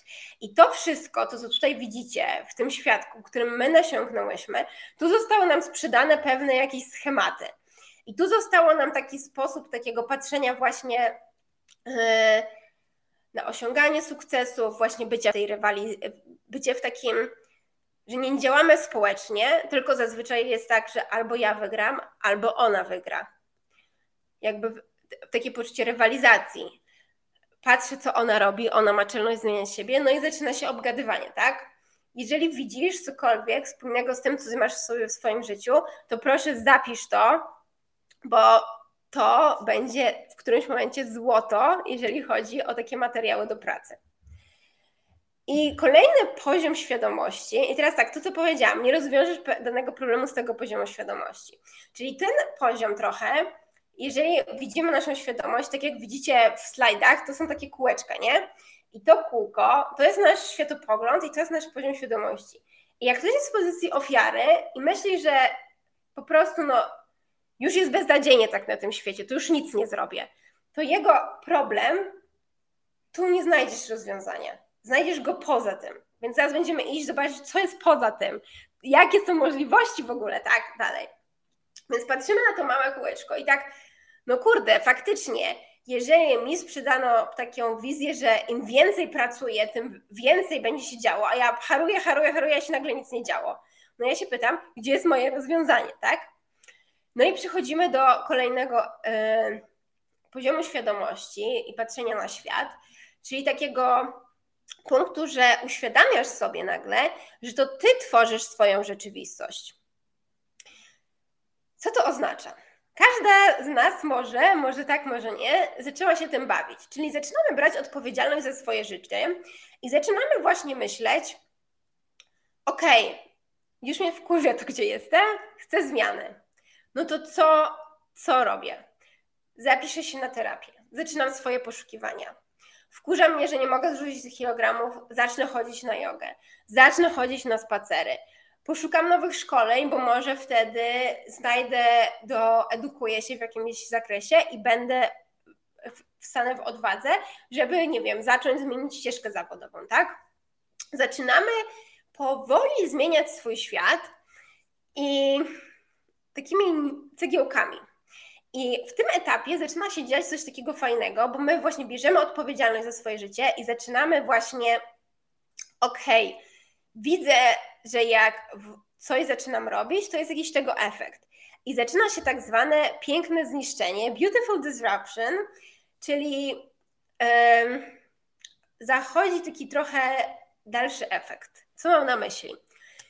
I to wszystko, to co tutaj widzicie w tym świadku, którym my nasiągnęłyśmy, tu zostały nam sprzedane pewne jakieś schematy. I tu zostało nam taki sposób takiego patrzenia właśnie yy, na osiąganie sukcesów, właśnie bycia w tej rywali, bycie w takim, że nie działamy społecznie, tylko zazwyczaj jest tak, że albo ja wygram, albo ona wygra. Jakby takie poczucie rywalizacji. Patrzę, co ona robi, ona ma czelność zmieniać siebie, no i zaczyna się obgadywanie, tak? Jeżeli widzisz cokolwiek wspólnego z tym, co masz sobie w swoim życiu, to proszę zapisz to, bo to będzie w którymś momencie złoto, jeżeli chodzi o takie materiały do pracy. I kolejny poziom świadomości, i teraz tak, to co powiedziałam, nie rozwiążesz danego problemu z tego poziomu świadomości. Czyli ten poziom trochę, jeżeli widzimy naszą świadomość, tak jak widzicie w slajdach, to są takie kółeczka, nie? I to kółko to jest nasz światopogląd i to jest nasz poziom świadomości. I jak ktoś jest w pozycji ofiary i myśli, że po prostu no, już jest beznadziejnie tak na tym świecie, to już nic nie zrobię, to jego problem tu nie znajdziesz rozwiązania. Znajdziesz go poza tym. Więc zaraz będziemy iść zobaczyć, co jest poza tym, jakie są możliwości w ogóle, tak dalej. Więc patrzymy na to małe kółeczko i tak, no kurde, faktycznie, jeżeli mi sprzedano taką wizję, że im więcej pracuję, tym więcej będzie się działo, a ja haruję, haruję, haruję, a się nagle nic nie działo. No ja się pytam, gdzie jest moje rozwiązanie, tak? No i przechodzimy do kolejnego y, poziomu świadomości i patrzenia na świat, czyli takiego punktu, że uświadamiasz sobie nagle, że to ty tworzysz swoją rzeczywistość. Co to oznacza? Każda z nas może, może tak, może nie, zaczęła się tym bawić. Czyli zaczynamy brać odpowiedzialność za swoje życie i zaczynamy właśnie myśleć: OK, już mnie wkurwia to, gdzie jestem, chcę zmiany no to co, co robię? Zapiszę się na terapię, zaczynam swoje poszukiwania. Wkurza mnie, że nie mogę zrzucić tych kilogramów, zacznę chodzić na jogę, zacznę chodzić na spacery. Poszukam nowych szkoleń, bo może wtedy znajdę, doedukuję się w jakimś zakresie i będę wstanę w odwadze, żeby, nie wiem, zacząć zmienić ścieżkę zawodową, tak? Zaczynamy powoli zmieniać swój świat i takimi cegiełkami. I w tym etapie zaczyna się dziać coś takiego fajnego, bo my właśnie bierzemy odpowiedzialność za swoje życie i zaczynamy właśnie, okej, okay, widzę, że jak coś zaczynam robić, to jest jakiś tego efekt. I zaczyna się tak zwane piękne zniszczenie, beautiful disruption, czyli um, zachodzi taki trochę dalszy efekt. Co mam na myśli?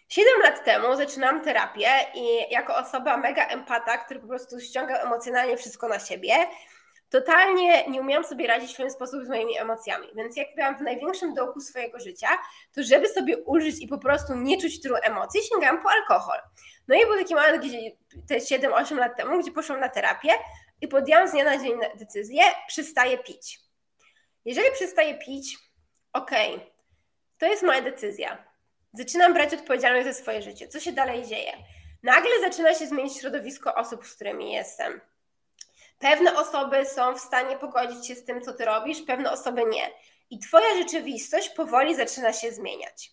Siedem lat temu zaczynałam terapię i jako osoba mega empata, który po prostu ściąga emocjonalnie wszystko na siebie, totalnie nie umiałam sobie radzić w swój sposób z moimi emocjami. Więc jak byłam w największym dołku swojego życia, to żeby sobie ulżyć i po prostu nie czuć tylu emocji, sięgałam po alkohol. No i był taki moment, gdzie te 7-8 lat temu, gdzie poszłam na terapię i podjęłam z dnia na dzień decyzję, przestaję pić. Jeżeli przestaję pić, okej, okay, to jest moja decyzja Zaczynam brać odpowiedzialność za swoje życie. Co się dalej dzieje? Nagle zaczyna się zmienić środowisko osób, z którymi jestem. Pewne osoby są w stanie pogodzić się z tym, co ty robisz, pewne osoby nie. I twoja rzeczywistość powoli zaczyna się zmieniać.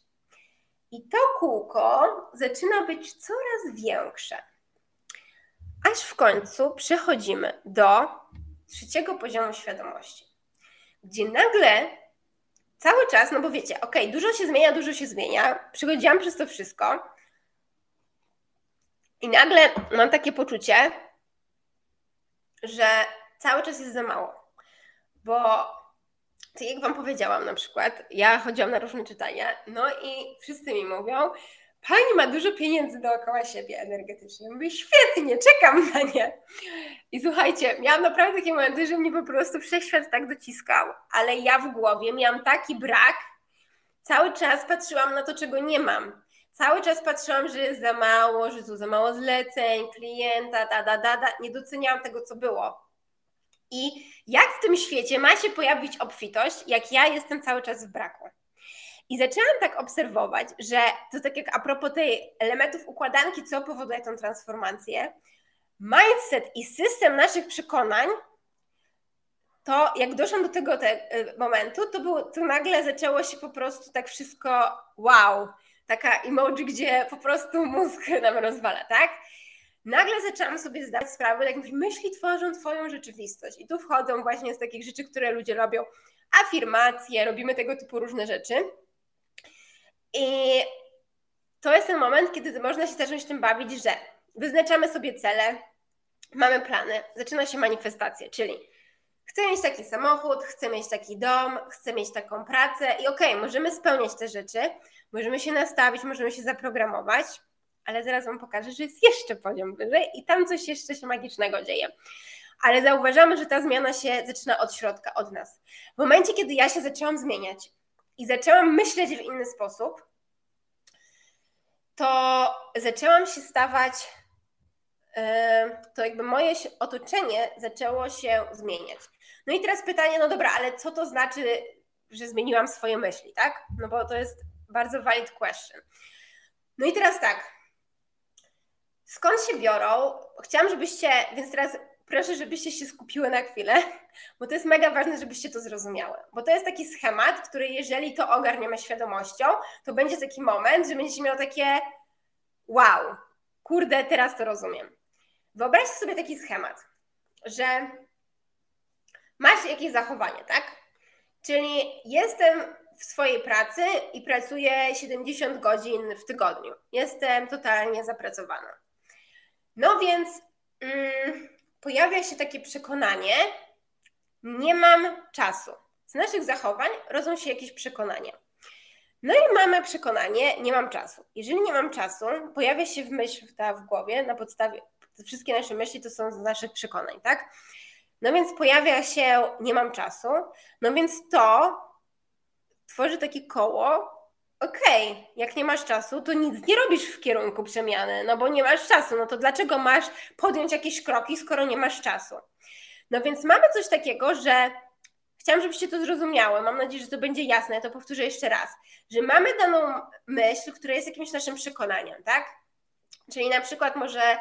I to kółko zaczyna być coraz większe. Aż w końcu przechodzimy do trzeciego poziomu świadomości, gdzie nagle cały czas, no bo wiecie, ok, dużo się zmienia, dużo się zmienia, przychodziłam przez to wszystko. I nagle mam takie poczucie, że cały czas jest za mało, bo tak jak Wam powiedziałam na przykład, ja chodziłam na różne czytania, no i wszyscy mi mówią, Pani ma dużo pieniędzy dookoła siebie energetycznie. Mówię, świetnie, czekam na nie. I słuchajcie, miałam naprawdę takie momenty, że mnie po prostu wszechświat tak dociskał, ale ja w głowie miałam taki brak, cały czas patrzyłam na to, czego nie mam. Cały czas patrzyłam, że jest za mało, że tu za mało zleceń, klienta, da, da, da, da. Nie doceniałam tego, co było. I jak w tym świecie ma się pojawić obfitość, jak ja jestem cały czas w braku? I zaczęłam tak obserwować, że to tak jak a propos tej elementów układanki, co powoduje tą transformację, mindset i system naszych przekonań, to jak doszłam do tego te, y, momentu, to, było, to nagle zaczęło się po prostu tak wszystko wow, taka emoji, gdzie po prostu mózg [laughs] nam rozwala, tak? Nagle zaczęłam sobie zdawać sprawę, jak myśli tworzą twoją rzeczywistość. I tu wchodzą właśnie z takich rzeczy, które ludzie robią, afirmacje, robimy tego typu różne rzeczy. I to jest ten moment, kiedy można się zacząć tym bawić, że wyznaczamy sobie cele, mamy plany, zaczyna się manifestacja, czyli chcę mieć taki samochód, chcę mieć taki dom, chcę mieć taką pracę i okej, okay, możemy spełniać te rzeczy, możemy się nastawić, możemy się zaprogramować, ale zaraz Wam pokażę, że jest jeszcze poziom wyżej i tam coś jeszcze się magicznego dzieje. Ale zauważamy, że ta zmiana się zaczyna od środka, od nas. W momencie, kiedy ja się zaczęłam zmieniać i zaczęłam myśleć w inny sposób, to zaczęłam się stawać, to jakby moje otoczenie zaczęło się zmieniać. No i teraz pytanie, no dobra, ale co to znaczy, że zmieniłam swoje myśli, tak? No bo to jest bardzo valid question. No i teraz tak, skąd się biorą? Chciałam, żebyście, więc teraz proszę, żebyście się skupiły na chwilę, bo to jest mega ważne, żebyście to zrozumiały. Bo to jest taki schemat, który jeżeli to ogarniemy świadomością, to będzie taki moment, że będziecie miał takie wow, kurde, teraz to rozumiem. Wyobraźcie sobie taki schemat, że masz jakieś zachowanie, tak? Czyli jestem w swojej pracy i pracuję 70 godzin w tygodniu. Jestem totalnie zapracowana. No więc mm, pojawia się takie przekonanie, nie mam czasu. Z naszych zachowań rodzą się jakieś przekonania. No i mamy przekonanie, nie mam czasu. Jeżeli nie mam czasu, pojawia się w myśl ta w głowie, na podstawie, wszystkie nasze myśli to są z naszych przekonań, tak? No więc pojawia się, nie mam czasu, no więc to tworzy takie koło, okej, okay, jak nie masz czasu, to nic nie robisz w kierunku przemiany, no bo nie masz czasu, no to dlaczego masz podjąć jakieś kroki, skoro nie masz czasu? No więc mamy coś takiego, że chciałam, żebyście to zrozumiały, mam nadzieję, że to będzie jasne, ja to powtórzę jeszcze raz, że mamy daną myśl, która jest jakimś naszym przekonaniem, tak? Czyli na przykład może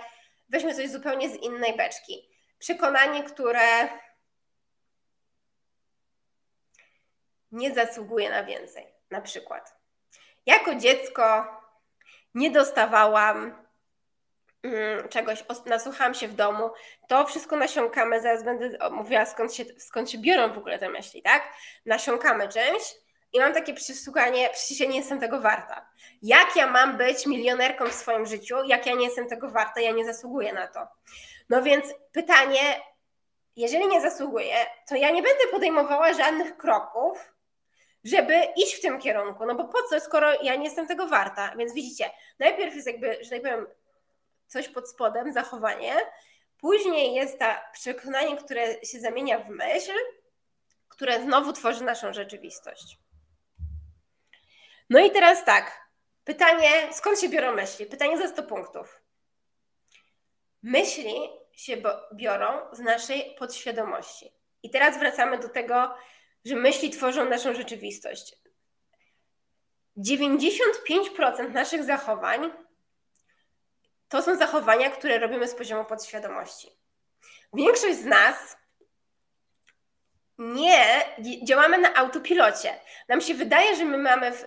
weźmy coś zupełnie z innej beczki. Przekonanie, które nie zasługuje na więcej, na przykład. Jako dziecko nie dostawałam mm, czegoś, nasłuchałam się w domu, to wszystko nasiąkamy, zaraz będę mówiła skąd się, skąd się biorą w ogóle te myśli, tak? Nasiąkamy czymś i mam takie przesłuchanie, przecież ja nie jestem tego warta. Jak ja mam być milionerką w swoim życiu, jak ja nie jestem tego warta, ja nie zasługuję na to. No więc pytanie, jeżeli nie zasługuję, to ja nie będę podejmowała żadnych kroków, żeby iść w tym kierunku. No bo po co, skoro ja nie jestem tego warta? Więc widzicie, najpierw jest jakby, że tak powiem, coś pod spodem, zachowanie, później jest to przekonanie, które się zamienia w myśl, które znowu tworzy naszą rzeczywistość. No i teraz tak, pytanie, skąd się biorą myśli? Pytanie za 100 punktów. Myśli się biorą z naszej podświadomości. I teraz wracamy do tego, że myśli tworzą naszą rzeczywistość. 95% naszych zachowań to są zachowania, które robimy z poziomu podświadomości. Większość z nas nie działamy na autopilocie. Nam się wydaje, że my mamy w,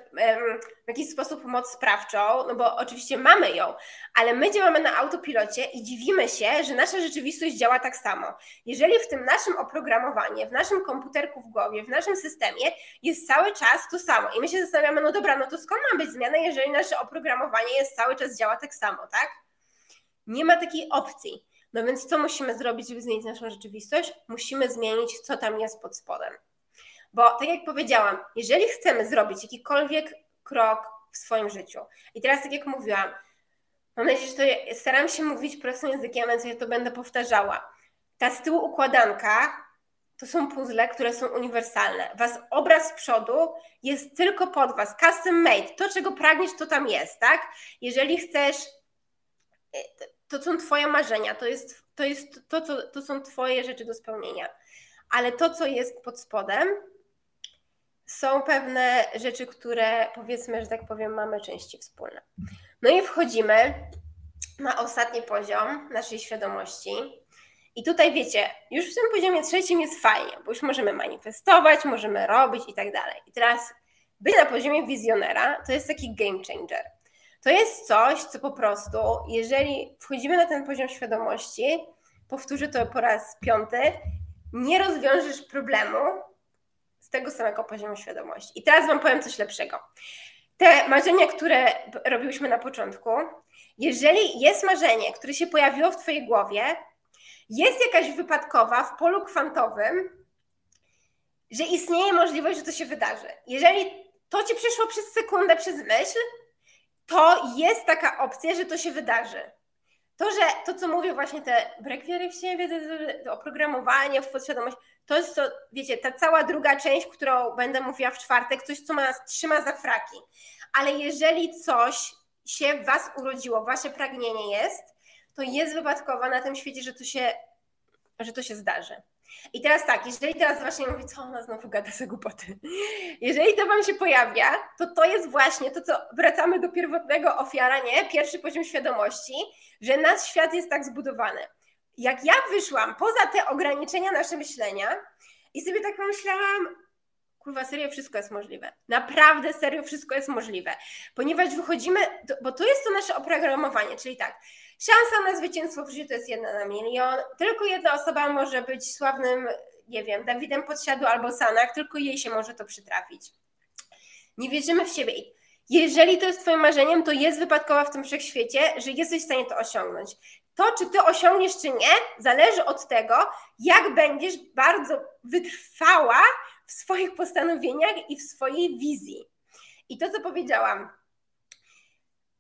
w, jakiś sposób moc sprawczą, no bo oczywiście mamy ją, ale my działamy na autopilocie i dziwimy się, że nasza rzeczywistość działa tak samo. Jeżeli w tym naszym oprogramowaniu, w naszym komputerku w głowie, w naszym systemie jest cały czas to samo i my się zastanawiamy, no dobra, no to skąd ma być zmiana, jeżeli nasze oprogramowanie jest cały czas działa tak samo, tak? Nie ma takiej opcji. No więc co musimy zrobić, żeby zmienić naszą rzeczywistość? Musimy zmienić, co tam jest pod spodem. Bo tak jak powiedziałam, jeżeli chcemy zrobić jakikolwiek krok w swoim życiu, i teraz tak jak mówiłam, mam nadzieję, że to staram się mówić prostym językiem, więc ja to będę powtarzała. Ta z tyłu układanka to są puzzle, które są uniwersalne. Was obraz z przodu jest tylko pod was, custom made. To, czego pragniesz, to tam jest, tak? Jeżeli chcesz to są Twoje marzenia, to jest to, jest to, co, to są Twoje rzeczy do spełnienia. Ale to, co jest pod spodem, są pewne rzeczy, które powiedzmy, że tak powiem, mamy części wspólne. No i wchodzimy na ostatni poziom naszej świadomości. I tutaj wiecie, już w tym poziomie trzecim jest fajnie, bo już możemy manifestować, możemy robić i tak dalej. I teraz być na poziomie wizjonera to jest taki game changer. To jest coś, co po prostu, jeżeli wchodzimy na ten poziom świadomości, powtórzę to po raz piąty, nie rozwiążesz problemu z tego samego poziomu świadomości. I teraz Wam powiem coś lepszego. Te marzenia, które robiłyśmy na początku, jeżeli jest marzenie, które się pojawiło w Twojej głowie, jest jakaś wypadkowa w polu kwantowym, że istnieje możliwość, że to się wydarzy. Jeżeli to ci przyszło przez sekundę, przez myśl, to jest taka opcja, że to się wydarzy. To, że to, co mówię, właśnie te brak w siebie, to oprogramowanie, w podświadomość, to jest to, wiecie, ta cała druga część, którą będę mówiła w czwartek, coś, co nas trzyma za fraki. Ale jeżeli coś się w Was urodziło, Wasze pragnienie jest, to jest wypadkowa na tym świecie, że to się, że to się zdarzy. I teraz tak, jeżeli teraz właśnie mówię, co ona znowu gada za głupoty. Jeżeli to Wam się pojawia, to to jest właśnie to, co wracamy do pierwotnego ofiara, nie? Pierwszy poziom świadomości, że nasz świat jest tak zbudowany. Jak ja wyszłam poza te ograniczenia nasze myślenia i sobie tak pomyślałam, kurwa, serio, wszystko jest możliwe. Naprawdę, serio, wszystko jest możliwe. Ponieważ wychodzimy, bo to jest to nasze oprogramowanie, czyli tak, Szansa na zwycięstwo w życiu to jest jedna na milion. Tylko jedna osoba może być sławnym, nie wiem, Dawidem Podsiadu albo Sanach, tylko jej się może to przytrafić. Nie wierzymy w siebie. Jeżeli to jest Twoim marzeniem, to jest wypadkowa w tym wszechświecie, że jesteś w stanie to osiągnąć. To, czy Ty osiągniesz, czy nie, zależy od tego, jak będziesz bardzo wytrwała w swoich postanowieniach i w swojej wizji. I to, co powiedziałam,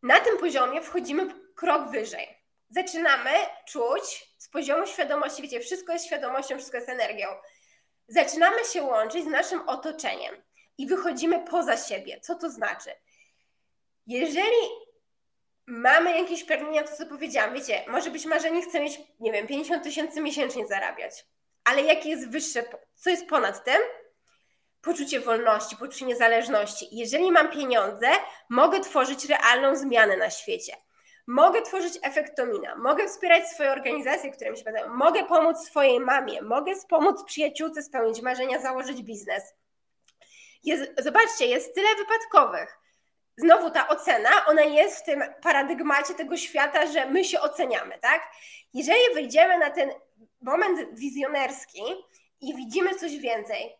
na tym poziomie wchodzimy krok wyżej. Zaczynamy czuć z poziomu świadomości, wiecie, wszystko jest świadomością, wszystko jest energią. Zaczynamy się łączyć z naszym otoczeniem i wychodzimy poza siebie. Co to znaczy? Jeżeli mamy jakieś pragnienia, to co powiedziałam, wiecie, może być marzenie, chcę mieć, nie wiem, 50 tysięcy miesięcznie zarabiać, ale jakie jest wyższe, co jest ponad tym? Poczucie wolności, poczucie niezależności. Jeżeli mam pieniądze, mogę tworzyć realną zmianę na świecie mogę tworzyć efektomina, mogę wspierać swoje organizacje, które mi się podobają, mogę pomóc swojej mamie, mogę pomóc przyjaciółce spełnić marzenia, założyć biznes. Jest, zobaczcie, jest tyle wypadkowych. Znowu ta ocena, ona jest w tym paradygmacie tego świata, że my się oceniamy, tak? Jeżeli wyjdziemy na ten moment wizjonerski i widzimy coś więcej,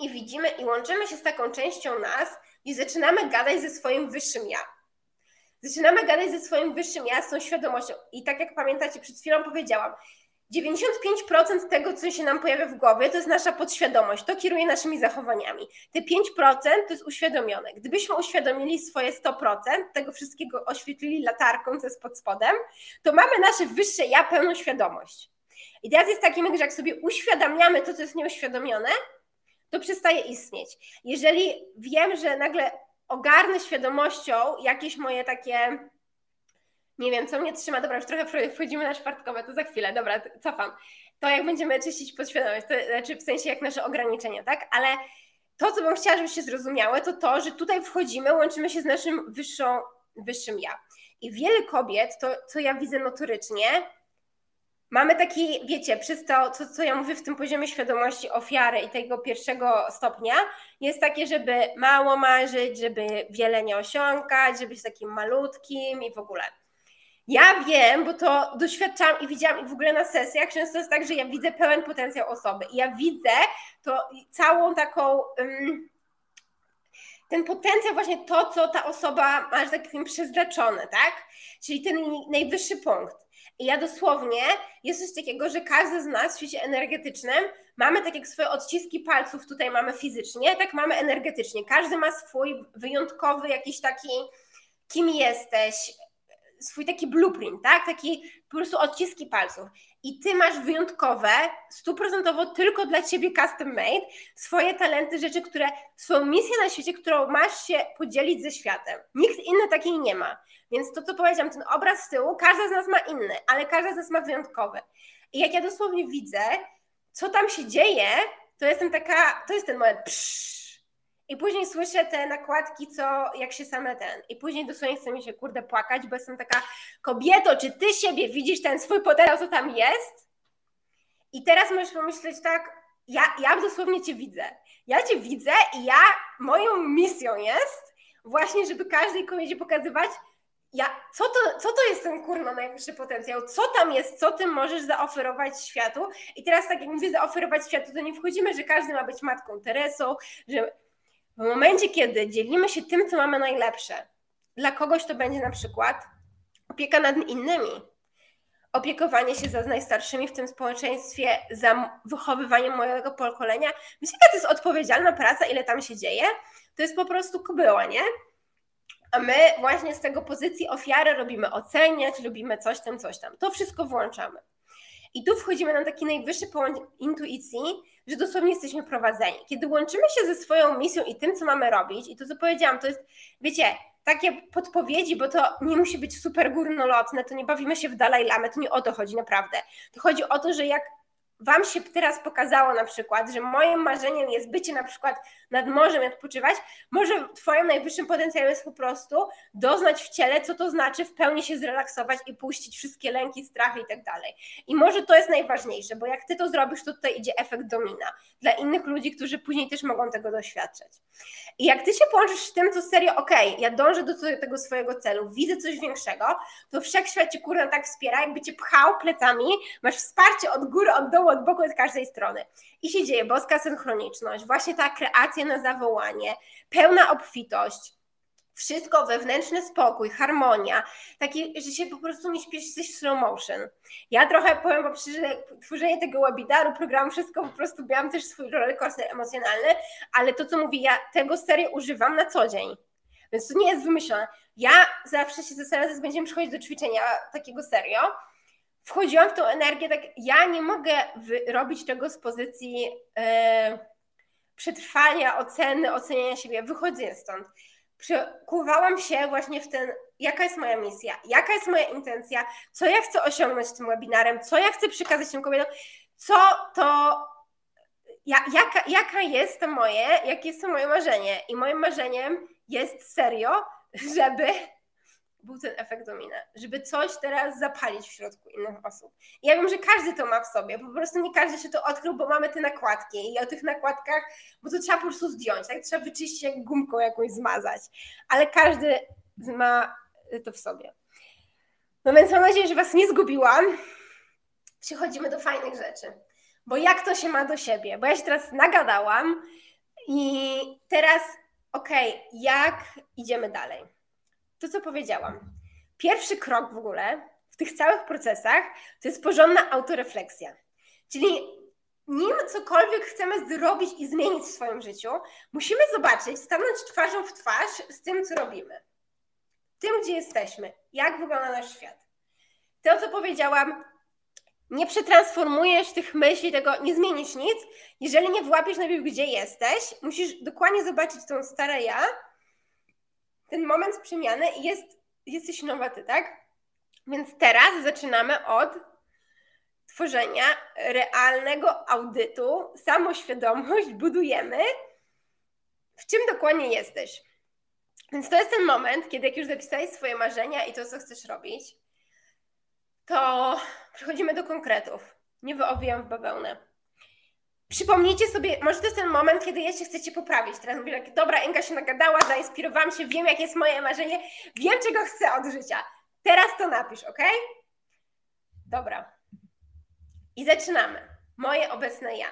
i widzimy i łączymy się z taką częścią nas i zaczynamy gadać ze swoim wyższym ja Zaczynamy gadać ze swoim wyższym ja, z tą świadomością. I tak jak pamiętacie, przed chwilą powiedziałam, 95% tego, co się nam pojawia w głowie, to jest nasza podświadomość. To kieruje naszymi zachowaniami. Te 5% to jest uświadomione. Gdybyśmy uświadomili swoje 100%, tego wszystkiego oświetlili latarką, co jest pod spodem, to mamy nasze wyższe ja, pełną świadomość. I teraz jest taki myk, że jak sobie uświadamiamy to, co jest nieuświadomione, to przestaje istnieć. Jeżeli wiem, że nagle ogarnę świadomością jakieś moje takie, nie wiem, co mnie trzyma, dobra, już trochę wchodzimy na czwartkowe, to za chwilę, dobra, cofam. To jak będziemy czyścić podświadomość, to znaczy w sensie jak nasze ograniczenia, tak? Ale to, co bym chciała, żebyście zrozumiały, to to, że tutaj wchodzimy, łączymy się z naszym wyższą, wyższym ja. I wiele kobiet, to co ja widzę notorycznie, mamy taki, wiecie, przez to, co, co ja mówię w tym poziomie świadomości ofiary i tego pierwszego stopnia, jest takie, żeby mało marzyć, żeby wiele nie osiągać, żeby być takim malutkim i w ogóle. Ja wiem, bo to doświadczałam i widziałam i w ogóle na sesjach często jest tak, że ja widzę pełen potencjał osoby i ja widzę to całą taką um, ten potencjał, właśnie to, co ta osoba ma, że tak powiem, przeznaczone, tak? Czyli ten najwyższy punkt. I ja dosłownie, jest coś takiego, że każdy z nas w świecie energetycznym mamy tak jak swoje odciski palców tutaj mamy fizycznie, tak mamy energetycznie. Każdy ma swój wyjątkowy jakiś taki, kim jesteś, swój taki blueprint, tak? Taki po prostu odciski palców. I ty masz wyjątkowe, stuprocentowo tylko dla ciebie custom made, swoje talenty, rzeczy, które, swoją misję na świecie, którą masz się podzielić ze światem. Nikt inny takiej nie ma. Więc to, co powiedziałam, ten obraz z tyłu, każda z nas ma inny, ale każda z nas ma wyjątkowy. I jak ja dosłownie widzę, co tam się dzieje, to jestem taka, to jest ten moment, psz, i później słyszę te nakładki, co jak się same ten. I później dosłownie chce mi się kurde płakać, bo jestem taka kobieto, czy ty siebie widzisz ten swój potencjał, co tam jest? I teraz możesz pomyśleć tak, ja, ja dosłownie cię widzę. Ja cię widzę i ja, moją misją jest właśnie, żeby każdej kobiecie pokazywać, ja, co, to, co to jest ten kurno najwyższy potencjał? Co tam jest? Co ty możesz zaoferować światu? I teraz tak jak mówię zaoferować światu, to nie wchodzimy, że każdy ma być matką Teresą, że w momencie, kiedy dzielimy się tym, co mamy najlepsze, dla kogoś to będzie na przykład opieka nad innymi, opiekowanie się za najstarszymi w tym społeczeństwie, za wychowywaniem mojego pokolenia. Wiecie, jaka to jest odpowiedzialna praca, ile tam się dzieje? To jest po prostu kobyła, nie? A my właśnie z tego pozycji ofiary robimy oceniać, lubimy coś tam, coś tam. To wszystko włączamy. I tu wchodzimy na taki najwyższy poziom intuicji, że dosłownie jesteśmy prowadzeni. Kiedy łączymy się ze swoją misją i tym, co mamy robić, i to, co powiedziałam, to jest, wiecie, takie podpowiedzi, bo to nie musi być super górnolotne, to nie bawimy się w Dalaj Lamę, to nie o to chodzi naprawdę. To chodzi o to, że jak Wam się teraz pokazało na przykład, że moim marzeniem jest bycie na przykład nad morzem i odpoczywać, może Twoim najwyższym potencjałem jest po prostu doznać w ciele, co to znaczy w pełni się zrelaksować i puścić wszystkie lęki, strachy i tak dalej. I może to jest najważniejsze, bo jak Ty to zrobisz, to tutaj idzie efekt domina dla innych ludzi, którzy później też mogą tego doświadczać. I jak Ty się połączysz z tym, to serio, okej, okay, ja dążę do tego swojego celu, widzę coś większego, to wszechświat Cię kurna tak wspiera, jakby Cię pchał plecami, masz wsparcie od góry, od dołu, od boku, od każdej strony. I się dzieje boska synchroniczność, właśnie ta kreacja na zawołanie, pełna obfitość, wszystko, wewnętrzny spokój, harmonia, taki, że się po prostu nie śpieszy, coś slow motion. Ja trochę powiem, bo przy tworzeniu tego webinaru, programu, wszystko po prostu miałam też swój rollercoaster emocjonalny, ale to, co mówię, ja tego serio używam na co dzień. Więc to nie jest wymyślone. Ja zawsze się zastanawiam, że będziemy przychodzić do ćwiczenia takiego serio, wchodziłam w tą energię, tak ja nie mogę robić tego z pozycji e, przetrwania, oceny, oceniania siebie, wychodzę stąd. Przekuwałam się właśnie w ten, jaka jest moja misja, jaka jest moja intencja, co ja chcę osiągnąć tym webinarem, co ja chcę przekazać tym kobietom, co to, ja, jaka, jaka jest to moje, jakie jest to moje marzenie. I moim marzeniem jest serio, żeby był ten efekt domina, żeby coś teraz zapalić w środku innych osób. Ja wiem, że każdy to ma w sobie, po prostu nie każdy się to odkrył, bo mamy te nakładki i o tych nakładkach, bo to trzeba po prostu zdjąć, tak? Trzeba wyczyścić jak gumką jakąś zmazać, ale każdy ma to w sobie. No więc mam nadzieję, że Was nie zgubiłam. Przechodzimy do fajnych rzeczy. Bo jak to się ma do siebie? Bo ja się teraz nagadałam i teraz, okej, okay, jak idziemy dalej? To, co powiedziałam. Pierwszy krok w ogóle w tych całych procesach to jest porządna autorefleksja. Czyli nim cokolwiek chcemy zrobić i zmienić w swoim życiu, musimy zobaczyć, stanąć twarzą w twarz z tym, co robimy. Tym, gdzie jesteśmy, jak wygląda nasz świat. To, co powiedziałam, nie przetransformujesz tych myśli, tego nie zmienisz nic, jeżeli nie włapiesz najpierw, gdzie jesteś. Musisz dokładnie zobaczyć tą stare ja ten moment przemiany jest, jesteś nowa ty, tak? Więc teraz zaczynamy od tworzenia realnego audytu, samoświadomość budujemy, w czym dokładnie jesteś. Więc to jest ten moment, kiedy jak już zapisałeś swoje marzenia i to, co chcesz robić, to przechodzimy do konkretów. Nie wyowijam w bawełnę. Przypomnijcie sobie, może to jest ten moment, kiedy jeszcze chcecie poprawić. Teraz mówię tak, dobra, Inga się nagadała, zainspirowałam się, wiem, jakie jest moje marzenie, wiem, czego chcę od życia. Teraz to napisz, ok? Dobra. I zaczynamy. Moje obecne ja.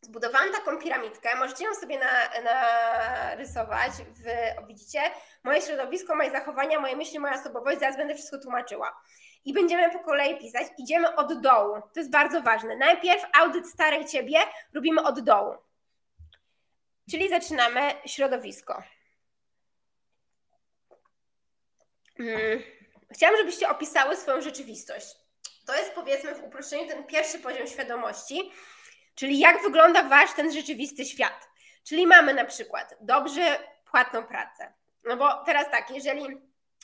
Zbudowałam taką piramidkę, możecie ją sobie narysować. W, widzicie, moje środowisko, moje zachowania, moje myśli, moja osobowość, zaraz będę wszystko tłumaczyła. I będziemy po kolei pisać. Idziemy od dołu. To jest bardzo ważne. Najpierw audyt starej ciebie robimy od dołu. Czyli zaczynamy środowisko. Hmm. Chciałam, żebyście opisały swoją rzeczywistość. To jest powiedzmy w uproszczeniu ten pierwszy poziom świadomości, czyli jak wygląda wasz ten rzeczywisty świat. Czyli mamy na przykład dobrze płatną pracę. No bo teraz tak, jeżeli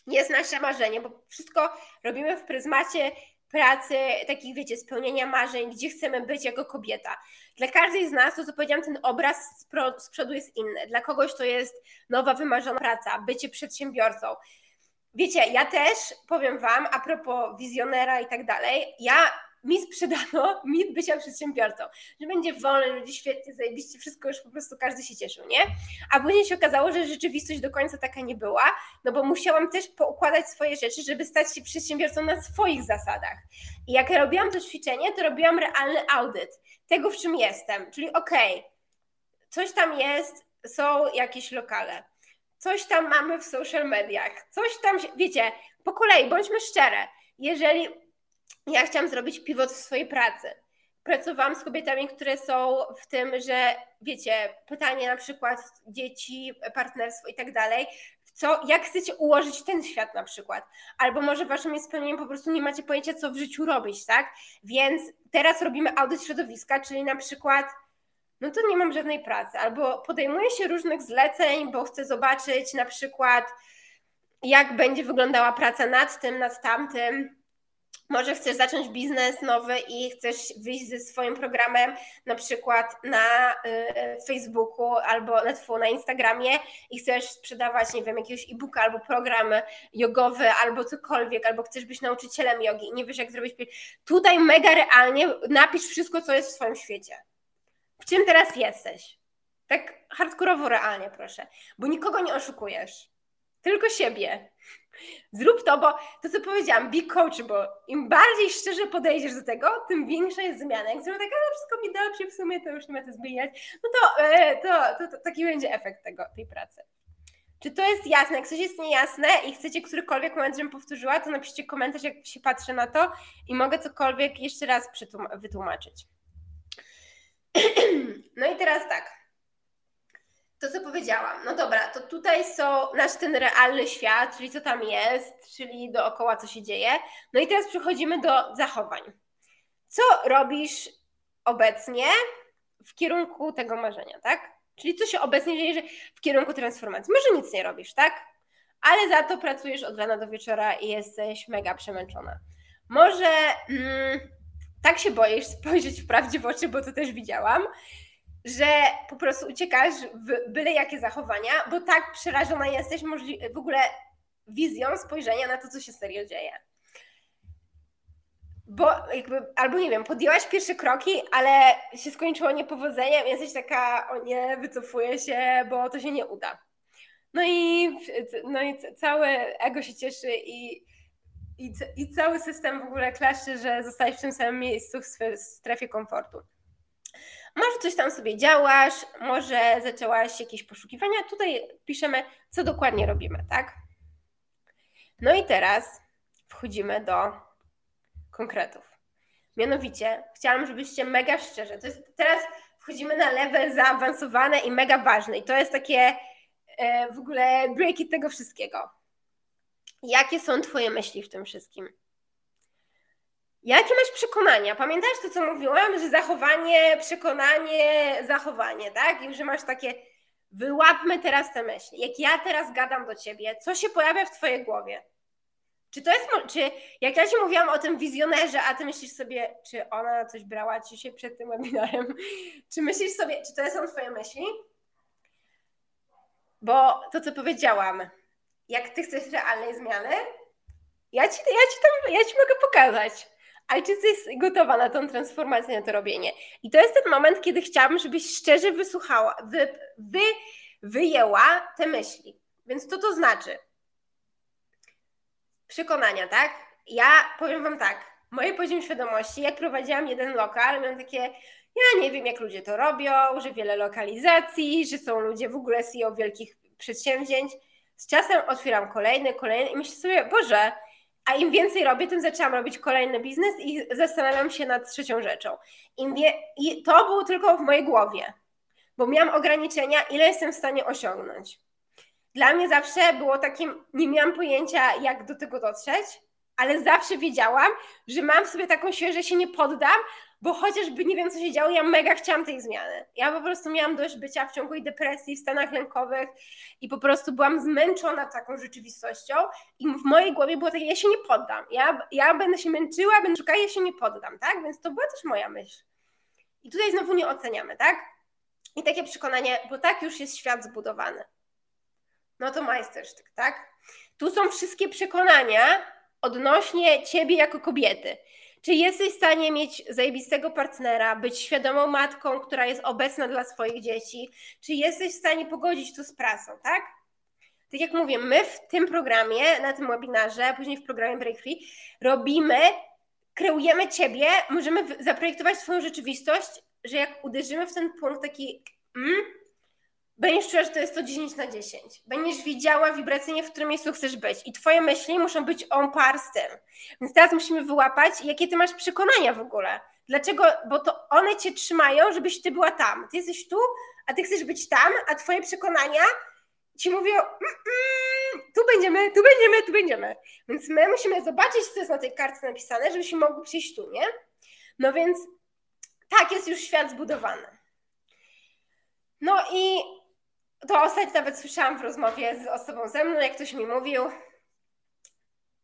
jest nasze marzenie, bo wszystko robimy w pryzmacie pracy, takich wiecie, spełnienia marzeń, gdzie chcemy być jako kobieta. Dla każdej z nas, to co powiedziałam, ten obraz z, przodu jest inny. Dla kogoś to jest nowa, wymarzona praca, bycie przedsiębiorcą. Wiecie, ja też powiem Wam, a propos wizjonera i tak dalej, ja mi sprzedano [laughs] mit bycia przedsiębiorcą, że będzie wolny, że będzie świetnie, zajebiście, wszystko już po prostu każdy się cieszył, nie? A później się okazało, że rzeczywistość do końca taka nie była, no bo musiałam też poukładać swoje rzeczy, żeby stać się przedsiębiorcą na swoich zasadach. I jak robiłam to ćwiczenie, to robiłam realny audyt tego, w czym jestem, czyli okej, okay, coś tam jest, są jakieś lokale, coś tam mamy w social mediach, coś tam, wiecie, po kolei, bądźmy szczere, jeżeli ja chciałam zrobić pivot w swojej pracy, pracowałam z kobietami, które są w tym, że wiecie, pytanie na przykład dzieci, partnerstwo i tak dalej, co, jak chcecie ułożyć ten świat na przykład, albo może waszym spełnieniem po prostu nie macie pojęcia, co w życiu robić, tak? Więc teraz robimy audyt środowiska, czyli na przykład no to nie mam żadnej pracy. Albo podejmuję się różnych zleceń, bo chcę zobaczyć na przykład, jak będzie wyglądała praca nad tym, nad tamtym. Może chcesz zacząć biznes nowy i chcesz wyjść ze swoim programem na przykład na y, Facebooku albo na, na Instagramie i chcesz sprzedawać, nie wiem, jakiegoś e-booka albo program jogowy albo cokolwiek, albo chcesz być nauczycielem jogi i nie wiesz jak zrobić. Tutaj mega realnie napisz wszystko, co jest w swoim świecie w czym teraz jesteś. Tak hardkorowo, realnie, proszę. Bo nikogo nie oszukujesz. Tylko siebie. Zrób to, bo to, co powiedziałam, be coach, bo im bardziej szczerze podejdziesz do tego, tym większa jest zmiana. Jak zrobię tak, ale wszystko mi dobrze, w sumie to już nie ma co zmieniać, no to, e, to, to, to taki będzie efekt tego, tej pracy. Czy to jest jasne? Jak coś jest niejasne i chcecie którykolwiek moment, żebym powtórzyła, to napiszcie komentarz, jak się patrzę na to i mogę cokolwiek jeszcze raz wytłumaczyć. [clears throat] No i teraz tak. To, co powiedziałam. No dobra, to tutaj są nasz ten realny świat, czyli co tam jest, czyli dookoła co się dzieje. No i teraz przechodzimy do zachowań. Co robisz obecnie w kierunku tego marzenia, tak? Czyli co się obecnie dzieje że w kierunku transformacji. Może nic nie robisz, tak? Ale za to pracujesz od rana do wieczora i jesteś mega przemęczona. Może. Mm, tak się boisz spojrzeć w prawdzie w oczy, bo to też widziałam, że po prostu uciekasz w byle jakie zachowania, bo tak przerażona jesteś w ogóle wizją spojrzenia na to, co się serio dzieje. Bo jakby, albo nie wiem, podjęłaś pierwsze kroki, ale się skończyło niepowodzeniem, jesteś taka, o nie, wycofuję się, bo to się nie uda. No i, no i całe ego się cieszy i i, i cały system w ogóle klaszczy, że zostałeś w tym samym miejscu w strefie komfortu. Może coś tam sobie działasz, może zaczęłaś jakieś poszukiwania. Tutaj piszemy, co dokładnie robimy, tak? No i teraz wchodzimy do konkretów. Mianowicie, chciałam, żebyście mega szczerze, to jest, teraz wchodzimy na level zaawansowany i mega ważny. I to jest takie e, w ogóle breaki tego wszystkiego. Jakie są Twoje myśli w tym wszystkim? Jakie masz przekonania? Pamiętasz to, co mówiłam, że zachowanie, przekonanie, zachowanie, tak? I że masz takie, wyłapmy teraz te myśli. Jak ja teraz gadam do ciebie, co się pojawia w twojej głowie? Czy to jest, czy jak ja ci mówiłam o tym wizjonerze, a ty myślisz sobie, czy ona coś brała ci się przed tym webinarem? [laughs] Czy myślisz sobie, czy to są twoje myśli? Bo to, co powiedziałam, jak ty chcesz realnej zmiany, Ja ci, ja ci tam, ja ci mogę pokazać. Ale czy jesteś gotowa na tą transformację, na to robienie? I to jest ten moment, kiedy chciałabym, żebyś szczerze wysłuchała, wy, wy, wyjęła te myśli. Więc co to znaczy? Przekonania, tak? Ja powiem wam tak, moje poziom świadomości, jak prowadziłam jeden lokal, miałam takie, ja nie wiem, jak ludzie to robią, że wiele lokalizacji, że są ludzie w ogóle CEO wielkich przedsięwzięć. Z czasem otwieram kolejny, kolejny i myślę sobie, Boże, a im więcej robię, tym zaczęłam robić kolejny biznes i zastanawiam się nad trzecią rzeczą. Wie... I to było tylko w mojej głowie, bo miałam ograniczenia, ile jestem w stanie osiągnąć. Dla mnie zawsze było takim, nie miałam pojęcia, jak do tego dotrzeć, ale zawsze wiedziałam, że mam w sobie taką siłę, że się nie poddam, bo chociażby nie wiem, co się działo, ja mega chciałam tej zmiany. Ja po prostu miałam dość bycia w ciągłej depresji, w stanach lękowych i po prostu byłam zmęczona taką rzeczywistością i w mojej głowie było takie, ja się nie poddam. Ja, ja będę się męczyła, będę szukała, ja się nie poddam, tak? Więc to była też moja myśl. I tutaj znowu nie oceniamy, tak? I takie przekonanie, bo tak już jest świat zbudowany. No to majstersztyk, tak? Tu są wszystkie przekonania odnośnie ciebie jako kobiety. Czy jesteś w stanie mieć zajebistego partnera, być świadomą matką, która jest obecna dla swoich dzieci? Czy jesteś w stanie pogodzić to z pracą, tak? Tak jak mówię, my w tym programie, na tym webinarze, później w programie Break Free, robimy, kreujemy ciebie, możemy zaprojektować swoją rzeczywistość, że jak uderzymy w ten punkt taki, mm, będziesz czuła, że to jest to 10 na 10. Będziesz widziała wibracyjnie, w którym miejscu chcesz być. I twoje myśli muszą być on par z tym. Więc teraz musimy wyłapać, jakie ty masz przekonania w ogóle. Dlaczego? Bo to one cię trzymają, żebyś ty była tam. Ty jesteś tu, a ty chcesz być tam, a twoje przekonania ci mówią, tu będziemy, tu będziemy, tu będziemy. Więc my musimy zobaczyć, co jest na tej kartce napisane, żebyśmy mogli przyjść tu, nie? No więc tak jest już świat zbudowany. No i to ostatnio nawet słyszałam w rozmowie z osobą ze mną, jak ktoś mi mówił,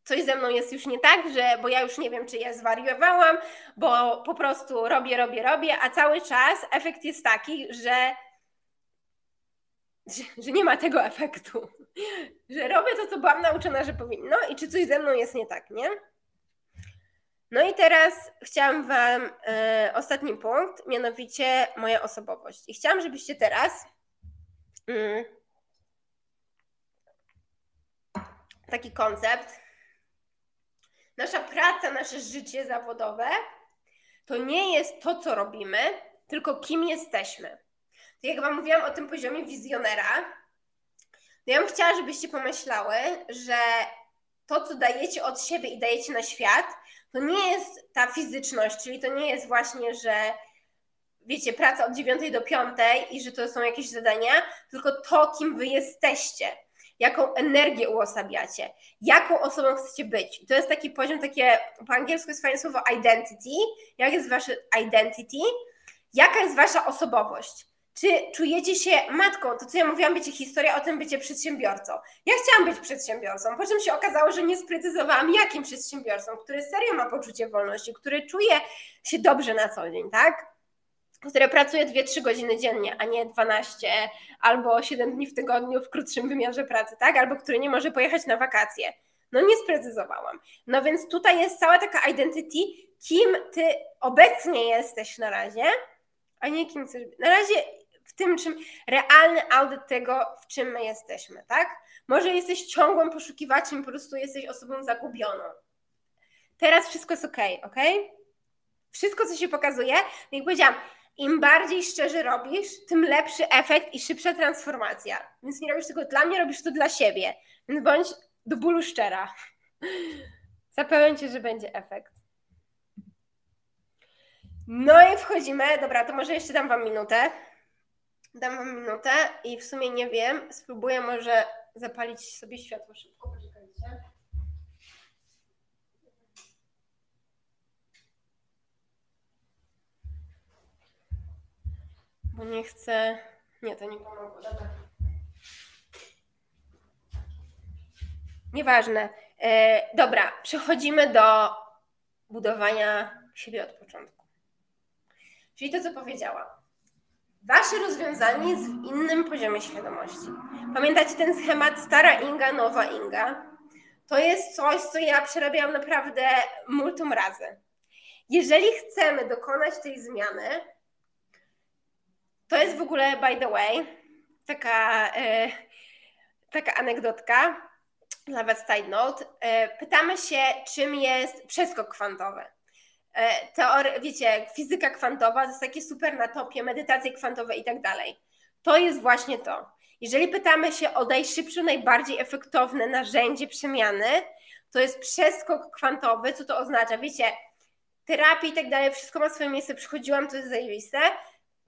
coś ze mną jest już nie tak, że, bo ja już nie wiem, czy ja zwariowałam, bo po prostu robię, robię, robię, a cały czas efekt jest taki, że, że, że nie ma tego efektu. Że robię to, co byłam nauczona, że powinno i czy coś ze mną jest nie tak, nie? No i teraz chciałam Wam e, ostatni punkt, mianowicie moja osobowość. I chciałam, żebyście teraz Mm. Taki koncept. Nasza praca, nasze życie zawodowe to nie jest to, co robimy, tylko kim jesteśmy. To jak Wam mówiłam o tym poziomie wizjonera, to ja bym chciała, żebyście pomyślały, że to, co dajecie od siebie i dajecie na świat, to nie jest ta fizyczność, czyli to nie jest właśnie, że wiecie, praca od 9 do 5 i że to są jakieś zadania, tylko to, kim wy jesteście, jaką energię uosabiacie, jaką osobą chcecie być. I to jest taki poziom, takie po angielsku jest fajne słowo identity. Jak jest wasze identity? Jaka jest wasza osobowość? Czy czujecie się matką? To, co ja mówiłam, wiecie, historia o tym bycie przedsiębiorcą. Ja chciałam być przedsiębiorcą, po czym się okazało, że nie sprecyzowałam, jakim przedsiębiorcą, który serio ma poczucie wolności, który czuje się dobrze na co dzień, tak? Które pracuje 2-3 godziny dziennie, a nie 12 albo 7 dni w tygodniu w krótszym wymiarze pracy, tak? Albo który nie może pojechać na wakacje. No nie sprecyzowałam. No więc tutaj jest cała taka identity, kim ty obecnie jesteś na razie, a nie kim chcesz być. Na razie w tym, czym realny audyt tego, w czym my jesteśmy, tak? Może jesteś ciągłym poszukiwaczem, po prostu jesteś osobą zagubioną. Teraz wszystko jest ok, ok? Wszystko, co się pokazuje, jak powiedziałam, im bardziej szczerze robisz, tym lepszy efekt i szybsza transformacja. Więc nie robisz tego dla mnie, robisz to dla siebie. Więc bądź do bólu szczera. [laughs] Zapewniam cię, że będzie efekt. No i wchodzimy. Dobra, to może jeszcze dam wam minutę. Dam wam minutę i w sumie nie wiem. Spróbuję może zapalić sobie światło szybko. Bo nie chcę. Nie, to nie pomogło. Dobra. Nieważne. E, dobra, przechodzimy do budowania siebie od początku. Czyli to, co powiedziałam. Wasze rozwiązanie jest w innym poziomie świadomości. Pamiętacie ten schemat stara Inga, nowa Inga? to jest coś, co ja przerabiałam naprawdę multum razy. Jeżeli chcemy dokonać tej zmiany, to jest w ogóle, by the way, taka, e, taka anegdotka, nawet side note. E, pytamy się, czym jest przeskok kwantowy. E, wiecie, fizyka kwantowa to jest takie super na topie, medytacje kwantowe i tak dalej. To jest właśnie to. Jeżeli pytamy się o najszybsze, najbardziej efektowne narzędzie przemiany, to jest przeskok kwantowy. Co to oznacza? Wiecie, terapii i tak dalej, wszystko ma swoje miejsce, przychodziłam, to jest zajebiste.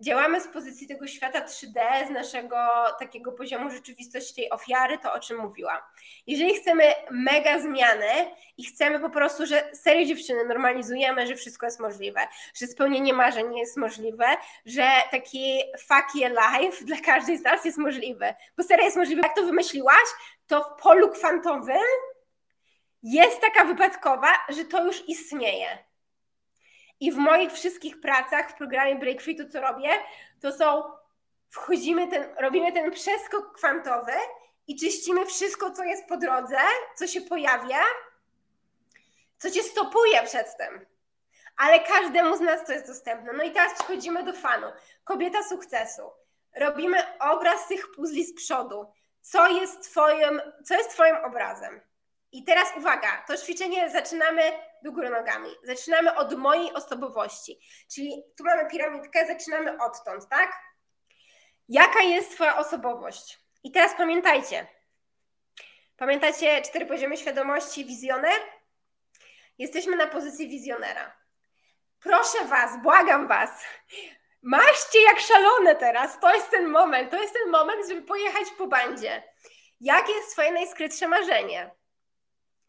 Działamy z pozycji tego świata 3D, z naszego takiego poziomu rzeczywistości tej ofiary, to o czym mówiłam. Jeżeli chcemy mega zmiany i chcemy po prostu, że serio dziewczyny normalizujemy, że wszystko jest możliwe, że spełnienie marzeń jest możliwe, że taki fuck your life dla każdej z nas jest możliwe, bo serio jest możliwe. Jak to wymyśliłaś, to w polu kwantowym jest taka wypadkowa, że to już istnieje i w moich wszystkich pracach w programie Break Free to co robię, to są wchodzimy ten, robimy ten przeskok kwantowy i czyścimy wszystko, co jest po drodze, co się pojawia, co cię stopuje przed tym. Ale każdemu z nas to jest dostępne. No i teraz przechodzimy do fanu. Kobieta sukcesu. Robimy obraz tych puzli z przodu. Co jest twoim, co jest twoim obrazem? I teraz uwaga, to ćwiczenie zaczynamy do góry nogami. Zaczynamy od mojej osobowości. Czyli tu mamy piramidkę, zaczynamy odtąd, tak? Jaka jest Twoja osobowość? I teraz pamiętajcie. Pamiętacie cztery poziomy świadomości, wizjoner? Jesteśmy na pozycji wizjonera. Proszę Was, błagam Was, maście jak szalone teraz. To jest ten moment, to jest ten moment, żeby pojechać po bandzie. Jakie jest Twoje najskrytsze marzenie?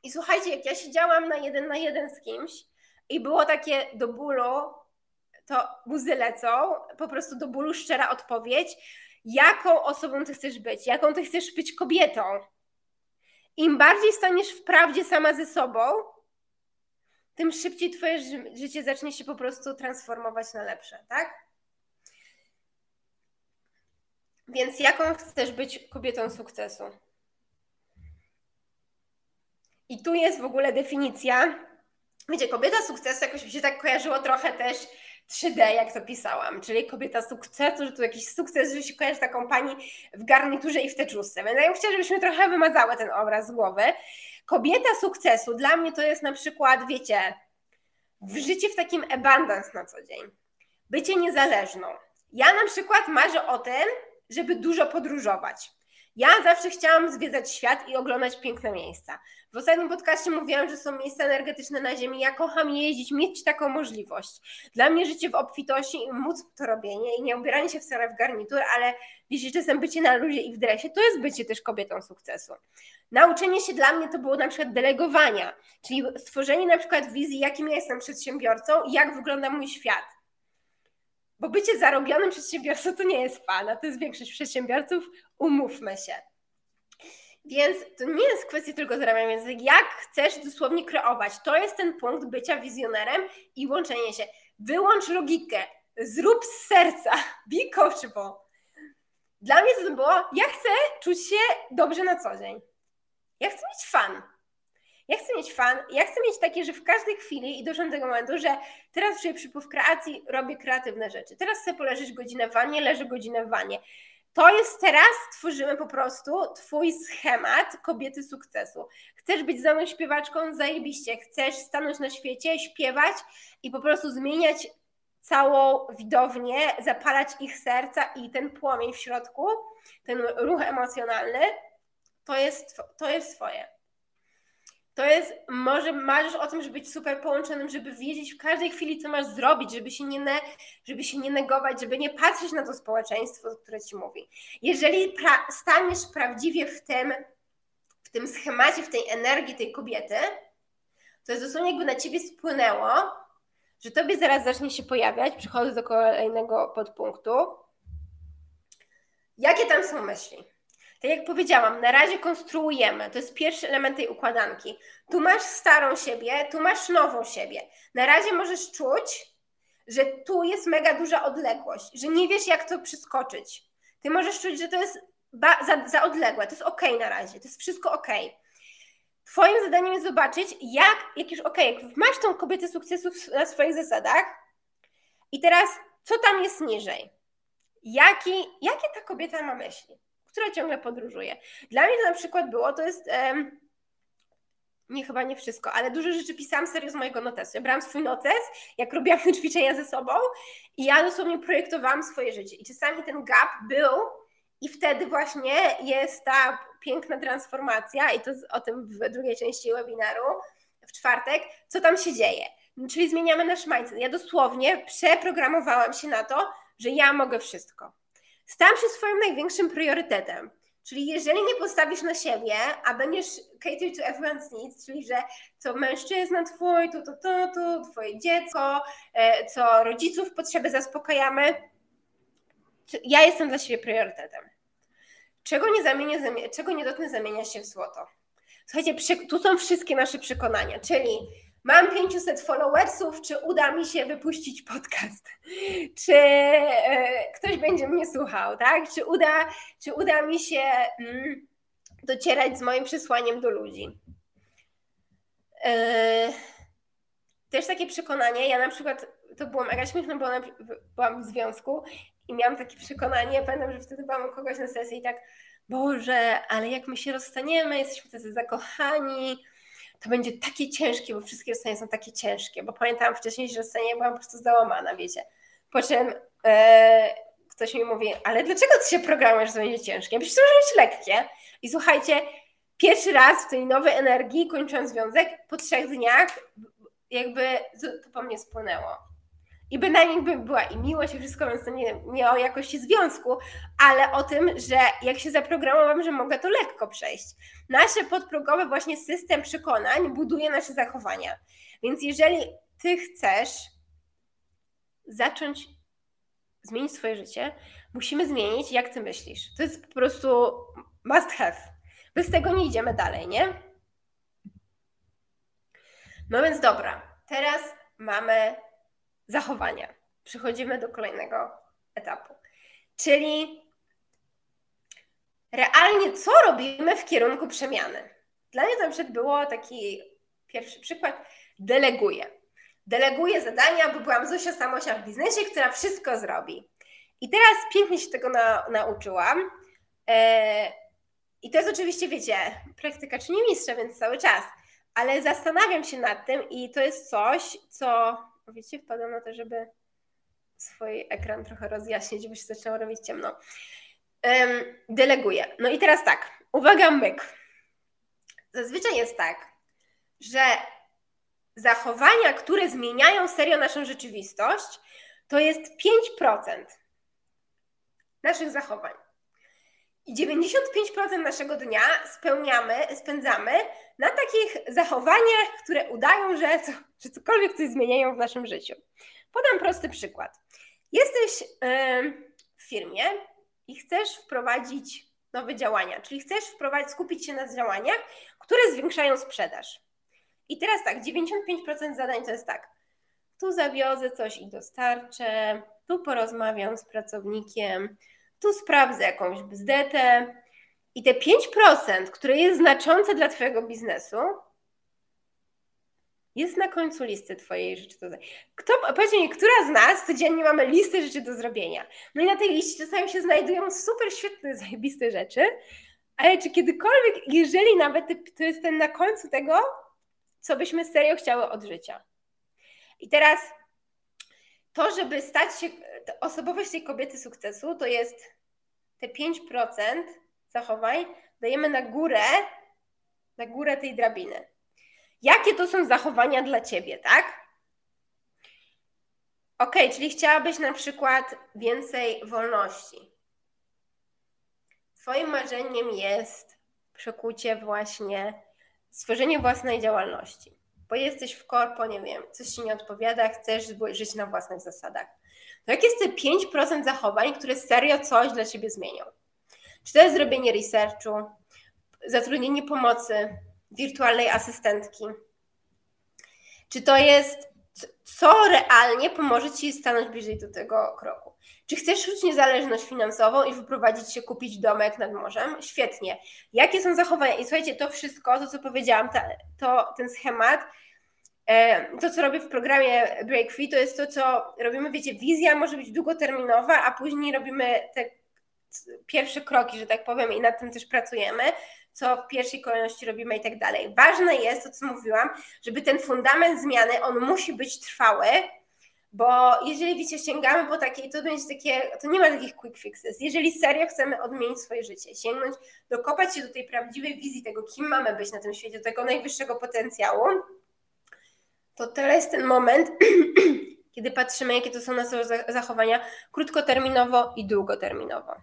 I słuchajcie, jak ja siedziałam na jeden na jeden z kimś i było takie do bólu, to łzy lecą, po prostu do bólu szczera odpowiedź, jaką osobą ty chcesz być, jaką ty chcesz być kobietą. Im bardziej staniesz w prawdzie sama ze sobą, tym szybciej twoje życie zacznie się po prostu transformować na lepsze, tak? Więc jaką chcesz być kobietą sukcesu? I tu jest w ogóle definicja. Wiecie, kobieta sukcesu jakoś mi się tak kojarzyło trochę też 3D, jak to pisałam, czyli kobieta sukcesu, że tu jakiś sukces, że się kojarzy taką pani w garniturze i w teczówce. Więc ja bym chciała, żebyśmy trochę wymazały ten obraz z głowy. Kobieta sukcesu dla mnie to jest na przykład, wiecie, życie w takim abundance na co dzień. Bycie niezależną. Ja na przykład marzę o tym, żeby dużo podróżować. Ja zawsze chciałam zwiedzać świat i oglądać piękne miejsca. W ostatnim podcaście mówiłam, że są miejsca energetyczne na Ziemi. Ja kocham jeździć, mieć taką możliwość. Dla mnie życie w obfitości i móc to robienie i nie ubieranie się wcale w garnitur, ale wiecie, czasem bycie na luzie i w dresie, to jest bycie też kobietą sukcesu. Nauczenie się dla mnie to było na przykład delegowania, czyli stworzenie na przykład wizji, jakim ja jestem przedsiębiorcą i jak wygląda mój świat. Bo bycie zarobionym przedsiębiorcą to nie jest fan, a to jest większość przedsiębiorców, umówmy się. Więc to nie jest kwestia tylko zarabiania, więc jak chcesz dosłownie kreować, to jest ten punkt bycia wizjonerem i łączenie się. Wyłącz logikę, zrób z serca, [laughs] be coachable. Dla mnie to było, ja chcę czuć się dobrze na co dzień. Ja chcę mieć fan. Ja chcę mieć fan, ja chcę mieć takie, że w każdej chwili i doszłam do tego momentu, że teraz czuję przypływ kreacji, robię kreatywne rzeczy. Teraz chcę poleżeć godzinę w wanie, leżę godzinę w wanie. To jest teraz, tworzymy po prostu twój schemat kobiety sukcesu. Chcesz być za mną śpiewaczką? Zajebiście. Chcesz stanąć na świecie, śpiewać i po prostu zmieniać całą widownię, zapalać ich serca i ten płomień w środku, ten ruch emocjonalny, to jest, to jest twoje. To jest, może marzysz o tym, żeby być super połączonym, żeby wiedzieć w każdej chwili, co masz zrobić, żeby się nie, ne, żeby się nie negować, żeby nie patrzeć na to społeczeństwo, które ci mówi. Jeżeli pra staniesz prawdziwie w tym, w tym schemacie, w tej energii tej kobiety, to jest dosłownie jakby na ciebie spłynęło, że tobie zaraz zacznie się pojawiać, przychodzę do kolejnego podpunktu, jakie tam są myśli. Tak jak powiedziałam, na razie konstruujemy. To jest pierwszy element tej układanki. Tu masz starą siebie, tu masz nową siebie. Na razie możesz czuć, że tu jest mega duża odległość, że nie wiesz, jak to przeskoczyć. Ty możesz czuć, że to jest za, za odległe. To jest ok na razie, to jest wszystko ok. Twoim zadaniem jest zobaczyć, jak, jak już, okay, jak masz tą kobietę sukcesu na swoich zasadach i teraz, co tam jest niżej? Jaki, jakie ta kobieta ma myśli? Która ciągle podróżuje. Dla mnie to na przykład było, to jest... Um, nie, chyba nie wszystko, ale dużo rzeczy pisałam serio z mojego notesu. Ja brałam swój notes, jak robiłam te ćwiczenia ze sobą i ja dosłownie projektowałam swoje życie. I czasami ten gap był i wtedy właśnie jest ta piękna transformacja i to o tym w drugiej części webinaru w czwartek, co tam się dzieje. Czyli zmieniamy nasz mindset. Ja dosłownie przeprogramowałam się na to, że ja mogę wszystko. Stałam się swoim największym priorytetem. Czyli jeżeli nie postawisz na siebie, a będziesz cater to everyone's needs, czyli że co mężczyzna twój, to, to, to, to, twoje dziecko, e, co rodziców potrzeby zaspokajamy, ja jestem dla siebie priorytetem. Czego nie zamienię, czego nie dotknę, zamienia się w złoto. Słuchajcie, tu są wszystkie nasze przekonania, czyli mam 500 followersów, czy uda mi się wypuścić podcast, czy e, ktoś będzie mnie słuchał, tak? Czy uda, czy uda mi się mm, docierać z moim przesłaniem do ludzi. E, też takie przekonanie, ja na przykład, to było mega śmieszne, bo byłam w związku i miałam takie przekonanie, pamiętam, że wtedy byłam u kogoś na sesji i tak, Boże, ale jak my się rozstaniemy, jesteśmy tacy zakochani, to będzie takie ciężkie, bo wszystkie rozstania są takie ciężkie, bo pamiętam wcześniej, że rozstanie byłam po prostu załamana, wiecie. Po czym e, ktoś mi mówi, ale dlaczego ty się programujesz, że to będzie ciężkie? Przecież to może być lekkie. I słuchajcie, pierwszy raz w tej nowej energii kończąc związek, po trzech dniach jakby to po mnie spłynęło. I bynajmniej by była i miłość i wszystko, więc to nie, nie o jakości związku, ale o tym, że jak się zaprogramowałam, że mogę to lekko przejść. Nasze podprogowe właśnie system przekonań buduje nasze zachowania. Więc jeżeli ty chcesz zacząć zmienić swoje życie, musimy zmienić, jak ty myślisz. To jest po prostu must have. Bez tego nie idziemy dalej, nie? No więc dobra, teraz mamy zachowania. Przechodzimy do kolejnego etapu. Czyli realnie co robimy w kierunku przemiany? Dla mnie to na było taki pierwszy przykład, deleguję. Deleguję zadania, bo byłam Zosia Samosia w biznesie, która wszystko zrobi. I teraz pięknie się tego na, nauczyłam. E, I to jest oczywiście, wiecie, praktyka czy nie mistrza, więc cały czas. Ale zastanawiam się nad tym i to jest coś, co wiecie, wpadłam na to, żeby swój ekran trochę rozjaśnić, bo się zaczęło robić ciemno. Um, deleguję. No i teraz tak, uwaga, myk. Zazwyczaj jest tak, że zachowania, które zmieniają serio naszą rzeczywistość, to jest 5% naszych zachowań. I 95% naszego dnia spełniamy, spędzamy na takich zachowaniach, które udają, że, co, że cokolwiek coś zmieniają w naszym życiu. Podam prosty przykład. Jesteś w firmie i chcesz wprowadzić nowe działania, czyli chcesz wprowadzić, skupić się na działaniach, które zwiększają sprzedaż. I teraz tak, 95% zadań to jest tak. Tu zawiozę coś i dostarczę, tu porozmawiam z pracownikiem, tu sprawdzę jakąś bzdetę. I te 5%, które jest znaczące dla Twojego biznesu, jest na końcu listy Twojej rzeczy do zrobienia. Kto, powiedz mi, która z nas codziennie mamy listę rzeczy do zrobienia? No i na tej liście czasami się znajdują super świetne, [laughs] zajebiste rzeczy, ale czy kiedykolwiek, jeżeli nawet to jest ten na końcu tego, co byśmy serio chciały od życia? I teraz to, żeby stać się, osobowość tej kobiety sukcesu, to jest te 5% zachowań dajemy na górę, na górę tej drabiny. Jakie to są zachowania dla ciebie, tak? Ok, czyli chciałabyś na przykład więcej wolności. Twoim marzeniem jest przekucie właśnie, stworzenie własnej działalności. Bo jesteś w korpo, nie wiem, coś ci nie odpowiada, chcesz żyć na własnych zasadach. To jakie jest te 5% zachowań, które serio coś dla ciebie zmienią? Czy to jest zrobienie researchu, zatrudnienie pomocy, wirtualnej asystentki? Czy to jest co realnie pomoże Ci stanąć bliżej do tego kroku. Czy chcesz czuć niezależność finansową i wyprowadzić się, kupić domek nad morzem? Świetnie. Jakie są zachowania? I słuchajcie, to wszystko, to co powiedziałam, ta, to ten schemat, to co robię w programie Break Free, to jest to, co robimy, wiecie, wizja może być długoterminowa, a później robimy te pierwsze kroki, że tak powiem, i nad tym też pracujemy co w pierwszej kolejności robimy i tak dalej. Ważne jest to, co mówiłam, żeby ten fundament zmiany, on musi być trwały, bo jeżeli wiecie, sięgamy po takiej, to będzie takie, to nie ma takich quick fixes. Jeżeli serio chcemy odmienić swoje życie, sięgnąć, dokopać się do tej prawdziwej wizji tego, kim mamy być na tym świecie, do tego najwyższego potencjału, to teraz jest ten moment, [clears throat] kiedy patrzymy, jakie to są nasze zachowania krótkoterminowo i długoterminowo.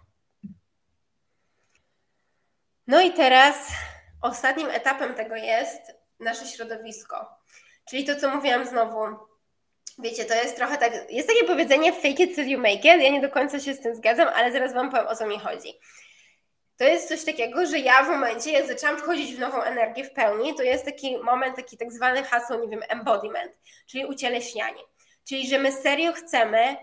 No i teraz ostatnim etapem tego jest nasze środowisko. Czyli to, co mówiłam znowu, wiecie, to jest trochę tak, jest takie powiedzenie fake it till you make it, ja nie do końca się z tym zgadzam, ale zaraz Wam powiem, o co mi chodzi. To jest coś takiego, że ja w momencie, jak zaczęłam wchodzić w nową energię w pełni, to jest taki moment, taki tak zwany hasło, nie wiem, embodiment, czyli ucieleśnianie. Czyli, że my serio chcemy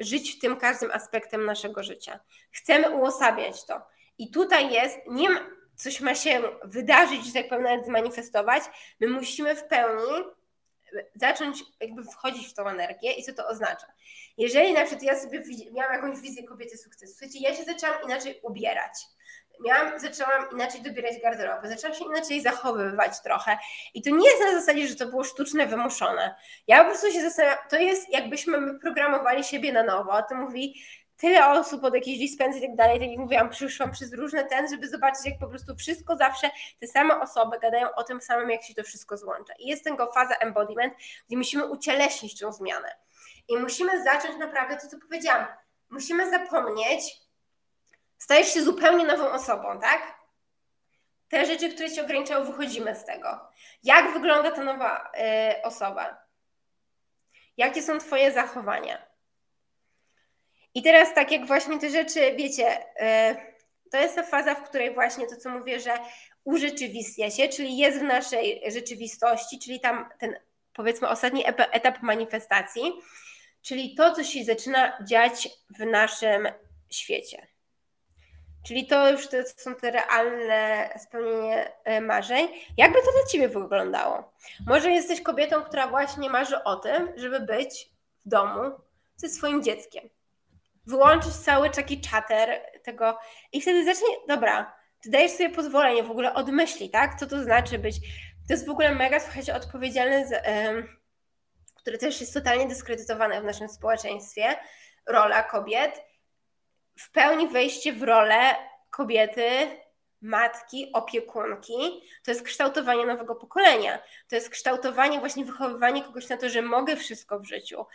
żyć w tym każdym aspektem naszego życia. Chcemy uosabiać to. I tutaj jest, nie ma, coś ma się wydarzyć, że tak powiem, nawet zmanifestować. My musimy w pełni zacząć jakby wchodzić w tą energię i co to oznacza. Jeżeli na przykład ja sobie miałam jakąś wizję kobiety sukcesu, słuchajcie, ja się zaczęłam inaczej ubierać. Miałam, zaczęłam inaczej dobierać garderobę, zaczęłam się inaczej zachowywać trochę. I to nie jest na zasadzie, że to było sztuczne, wymuszone. Ja po prostu się zastanawiam, to jest jakbyśmy my programowali siebie na nowo. O tym mówi tyle osób od jakiejś dispensy i tak dalej, tak jak mówiłam, przyszłam przez różne ten, żeby zobaczyć, jak po prostu wszystko zawsze te same osoby gadają o tym samym, jak się to wszystko złącza. I jest tego faza embodiment, gdzie musimy ucieleśnić tą zmianę. I musimy zacząć naprawdę to, co powiedziałam. Musimy zapomnieć, stajesz się zupełnie nową osobą, tak? Te rzeczy, które cię ograniczają, wychodzimy z tego. Jak wygląda ta nowa y, osoba? Jakie są Twoje zachowania? I teraz tak jak właśnie te rzeczy, wiecie, e, to jest ta faza, w której właśnie to, co mówię, że urzeczywistnia się, czyli jest w naszej rzeczywistości, czyli tam ten powiedzmy ostatni etap manifestacji, czyli to, co się zaczyna dziać w naszym świecie. Czyli to już to są te realne spełnienie e, marzeń. Jakby to dla Ciebie wyglądało? Może jesteś kobietą, która właśnie marzy o tym, żeby być w domu ze swoim dzieckiem wyłączyć cały taki chatter tego i wtedy zacznie, dobra, ty dajesz sobie pozwolenie w ogóle odmyśli, tak? Co to znaczy być, to jest w ogóle mega, słuchajcie, odpowiedzialne, z, które też jest totalnie dyskredytowane w naszym społeczeństwie, rola kobiet, w pełni wejście w rolę kobiety, matki, opiekunki, to jest kształtowanie nowego pokolenia. To jest kształtowanie, właśnie wychowywanie kogoś na to, że mogę wszystko w życiu,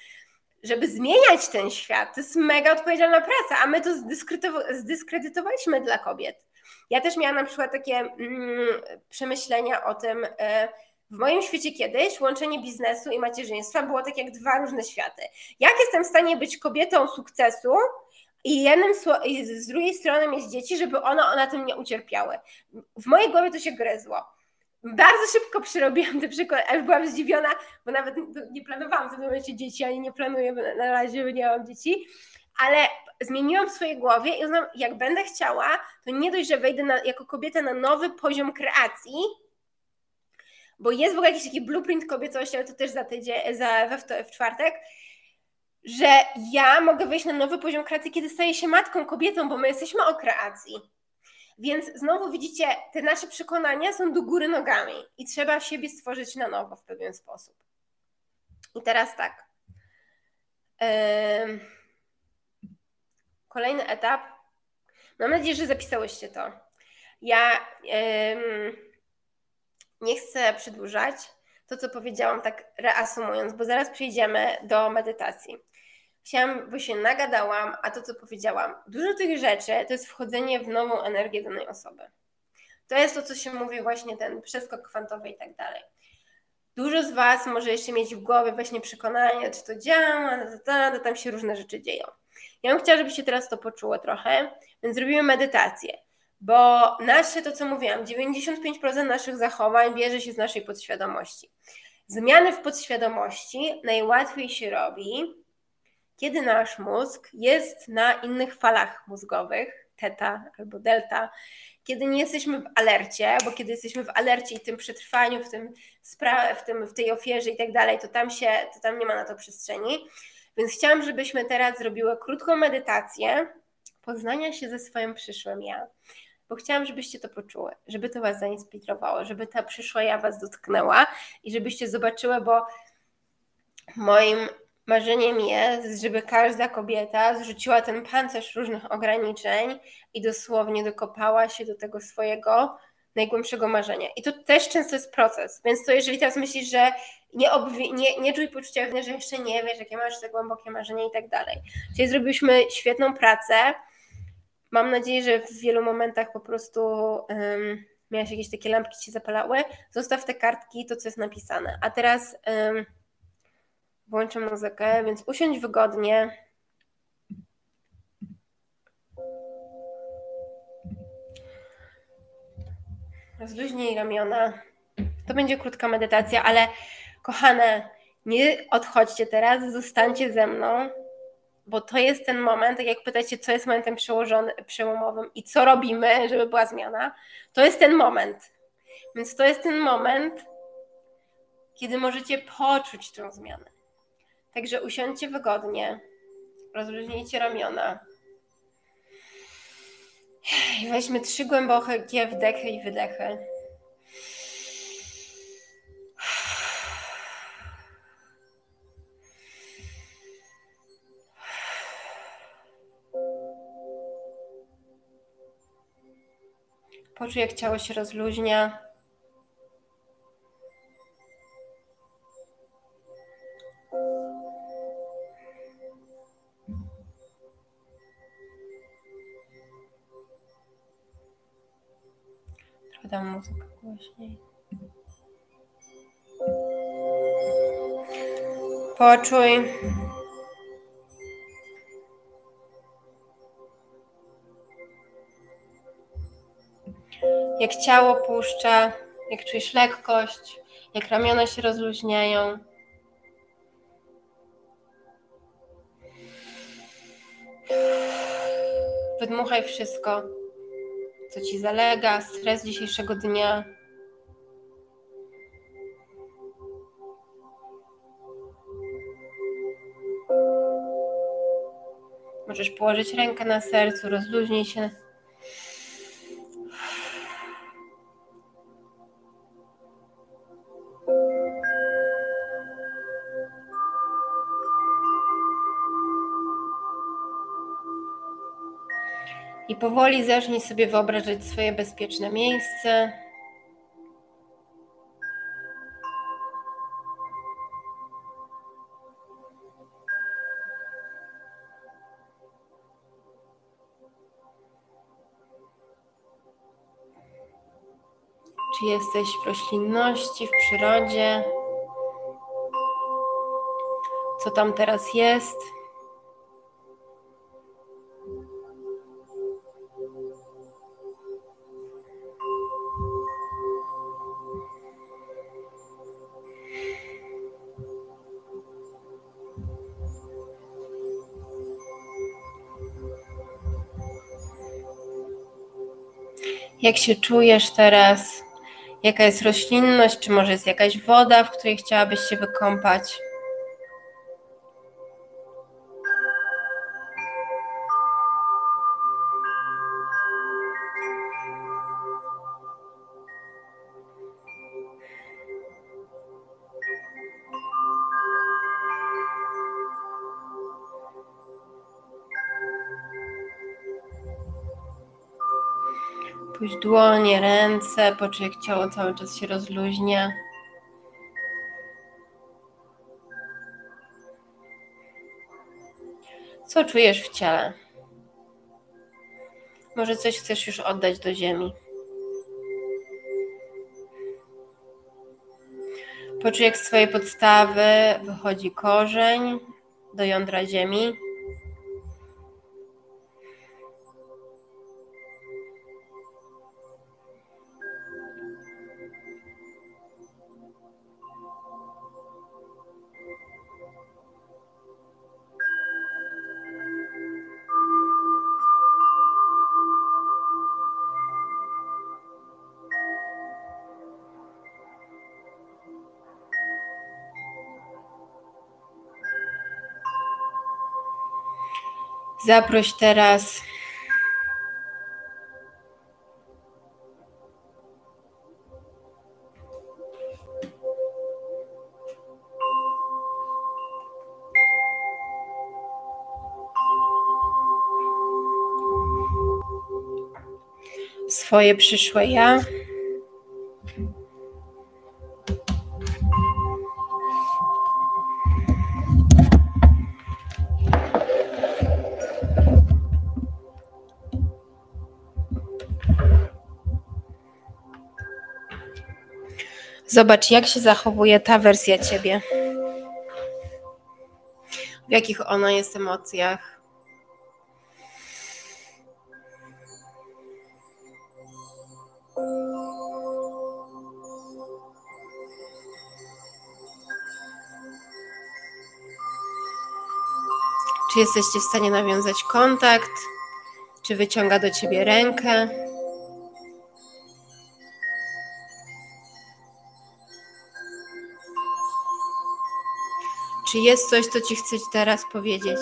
żeby zmieniać ten świat. To jest mega odpowiedzialna praca, a my to zdyskredytowaliśmy dla kobiet. Ja też miałam na przykład takie mm, przemyślenia o tym, e, w moim świecie kiedyś łączenie biznesu i macierzyństwa było tak jak dwa różne światy. Jak jestem w stanie być kobietą sukcesu i jednym, z drugiej strony mieć dzieci, żeby one na tym nie ucierpiały. W mojej głowie to się gryzło bardzo szybko przerobiłam ten przykład, aż byłam zdziwiona, bo nawet nie planowałam w tym momencie dzieci, ani nie planuję, na razie nie mam dzieci, ale zmieniłam w swojej głowie i uznam, jak będę chciała, to nie dość, że wejdę na, jako kobieta na nowy poziom kreacji, bo jest w ogóle jakiś taki blueprint kobiecości, ale to też za tydzień, za, w, w czwartek, że ja mogę wejść na nowy poziom kreacji, kiedy staję się matką, kobietą, bo my jesteśmy o kreacji. Więc znowu widzicie, te nasze przekonania są do góry nogami i trzeba siebie stworzyć na nowo w pewien sposób. I teraz tak. Kolejny etap. Mam nadzieję, że zapisałyście to. Ja nie chcę przedłużać to, co powiedziałam, tak reasumując, bo zaraz przejdziemy do medytacji chciałam, bo się nagadałam, a to, co powiedziałam, dużo tych rzeczy to jest wchodzenie w nową energię danej osoby. To jest to, co się mówi właśnie ten przeskok kwantowy i tak dalej. Dużo z Was może jeszcze mieć w głowie właśnie przekonanie, czy to działa, to tam się różne rzeczy dzieją. Ja bym chciała, żebyście teraz to poczuły trochę, więc zrobimy medytację, bo nasze, to co mówiłam, 95% naszych zachowań bierze się z naszej podświadomości. Zmiany w podświadomości najłatwiej się robi, kiedy nasz mózg jest na innych falach mózgowych, teta albo delta, kiedy nie jesteśmy w alercie, bo kiedy jesteśmy w alercie i tym przetrwaniu, w, tym w, tym, w tej ofierze i tak dalej, to tam, się, to tam nie ma na to przestrzeni. Więc chciałam, żebyśmy teraz zrobiły krótką medytację poznania się ze swoim przyszłym ja. Bo chciałam, żebyście to poczuły, żeby to Was zainspirowało, żeby ta przyszła ja Was dotknęła i żebyście zobaczyły, bo moim marzeniem jest, żeby każda kobieta zrzuciła ten pancerz różnych ograniczeń i dosłownie dokopała się do tego swojego najgłębszego marzenia. I to też często jest proces, więc to jeżeli teraz myślisz, że nie, obwi- nie, nie czuj poczucia winy, że jeszcze nie wiesz, jakie masz te głębokie marzenia i tak dalej. Czyli zrobiliśmy świetną pracę. Mam nadzieję, że w wielu momentach po prostu um, miałaś jakieś takie lampki ci się zapalały. Zostaw te kartki, to co jest napisane. A teraz um, włączę muzykę, więc usiądź wygodnie. Rozluźnij ramiona. To będzie krótka medytacja, ale kochane, nie odchodźcie teraz, zostańcie ze mną, bo to jest ten moment, tak jak pytacie, co jest momentem przełomowym i co robimy, żeby była zmiana, to jest ten moment. Więc to jest ten moment, kiedy możecie poczuć tę zmianę. Także usiądźcie wygodnie, rozluźnijcie ramiona. I weźmy trzy głębokie wdechy i wydechy. Poczuj, jak ciało się rozluźnia. Głośniej. Poczuj. jak ciało puszcza, jak czujesz lekkość, jak ramiona się rozluźniają. Wydmuchaj wszystko, co ci zalega, stres dzisiejszego dnia. Możesz położyć rękę na sercu, rozluźnij się I powoli zacznij sobie wyobrażać swoje bezpieczne miejsce. Czy jesteś w roślinności, w przyrodzie? Co tam teraz jest? Jak się czujesz teraz? Jaka jest roślinność? Czy może jest jakaś woda, w której chciałabyś się wykąpać? Puść dłonie, ręce, poczuj jak ciało cały czas się rozluźnia. Co czujesz w ciele? Może coś chcesz już oddać do ziemi. Poczuj jak z Twojej podstawy wychodzi korzeń do jądra ziemi. Zaproś teraz swoje przyszłe ja. Zobacz, jak się zachowuje ta wersja ciebie. W jakich ona jest emocjach. Czy jesteście w stanie nawiązać kontakt? Czy wyciąga do ciebie rękę? Czy jest coś, co ci chce teraz powiedzieć?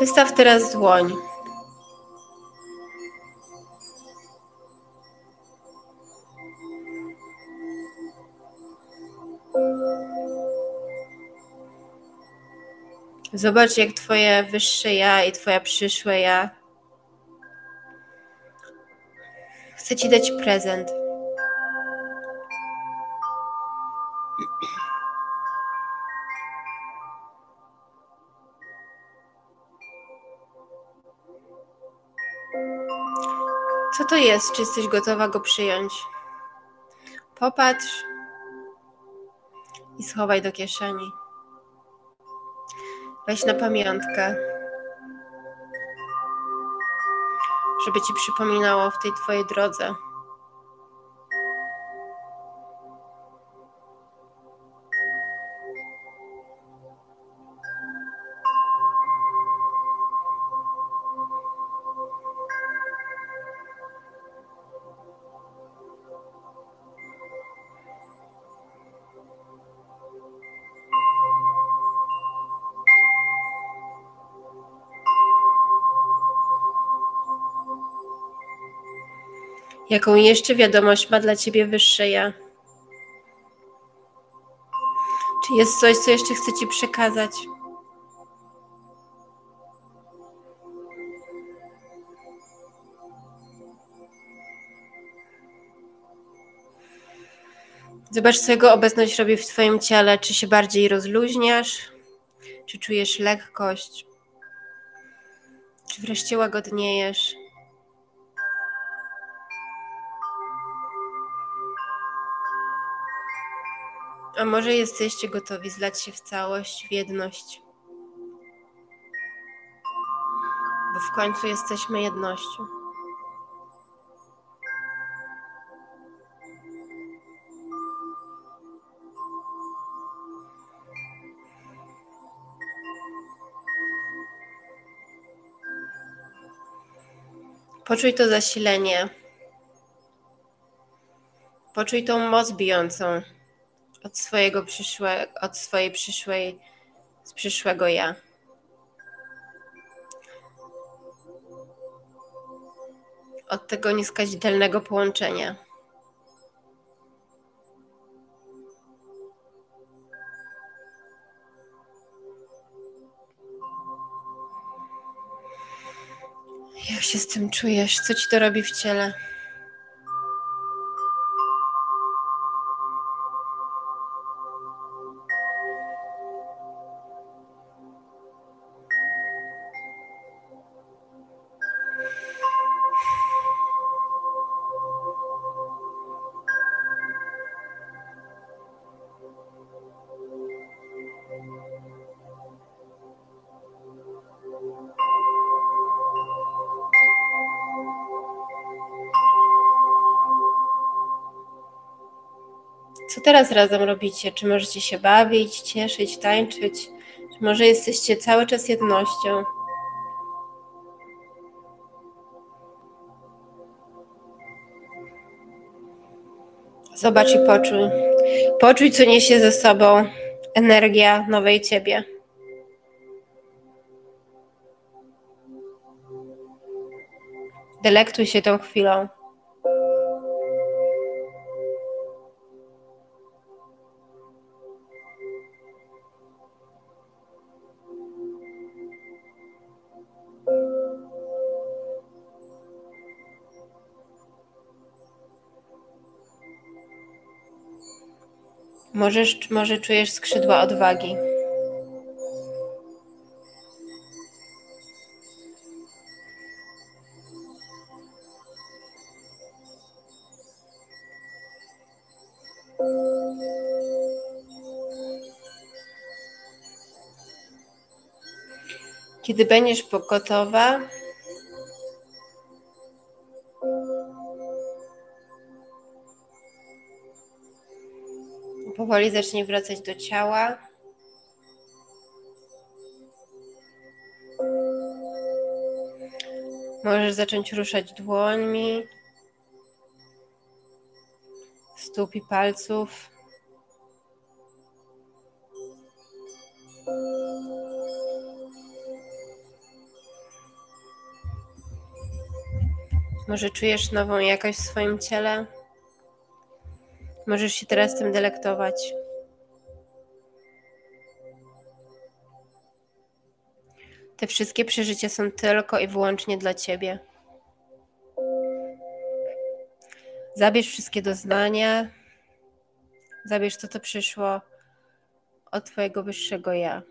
Wystaw teraz dłoń. Zobacz, jak Twoje wyższe ja i Twoja przyszłe ja chce Ci dać prezent. Co to jest? Czy jesteś gotowa go przyjąć? Popatrz i schowaj do kieszeni. Weź na pamiątkę, żeby ci przypominało w tej twojej drodze. Jaką jeszcze wiadomość ma dla ciebie wyższe ja? Czy jest coś, co jeszcze chcę ci przekazać? Zobacz, co jego obecność robi w Twoim ciele. Czy się bardziej rozluźniasz? Czy czujesz lekkość? Czy wreszcie łagodniejesz? A może jesteście gotowi zlać się w całość, w jedność? Bo w końcu jesteśmy jednością. Poczuj to zasilenie. Poczuj tą moc bijącą od swojego przyszłego, od swojej przyszłej, z przyszłego ja. Od tego nieskazitelnego połączenia. Jak się z tym czujesz? Co ci to robi w ciele? Teraz razem robicie? Czy możecie się bawić, cieszyć, tańczyć? Czy może jesteście cały czas jednością? Zobacz i poczuj. Poczuj, co niesie ze sobą energia nowej ciebie. Delektuj się tą chwilą. Możesz, może czujesz skrzydła odwagi. Kiedy będziesz gotowa, powoli zacznij wracać do ciała. Możesz zacząć ruszać dłońmi, stóp i palców. Może czujesz nową jakość w swoim ciele? Możesz się teraz tym delektować. Te wszystkie przeżycia są tylko i wyłącznie dla Ciebie. Zabierz wszystkie doznania, zabierz to, co przyszło od Twojego wyższego ja.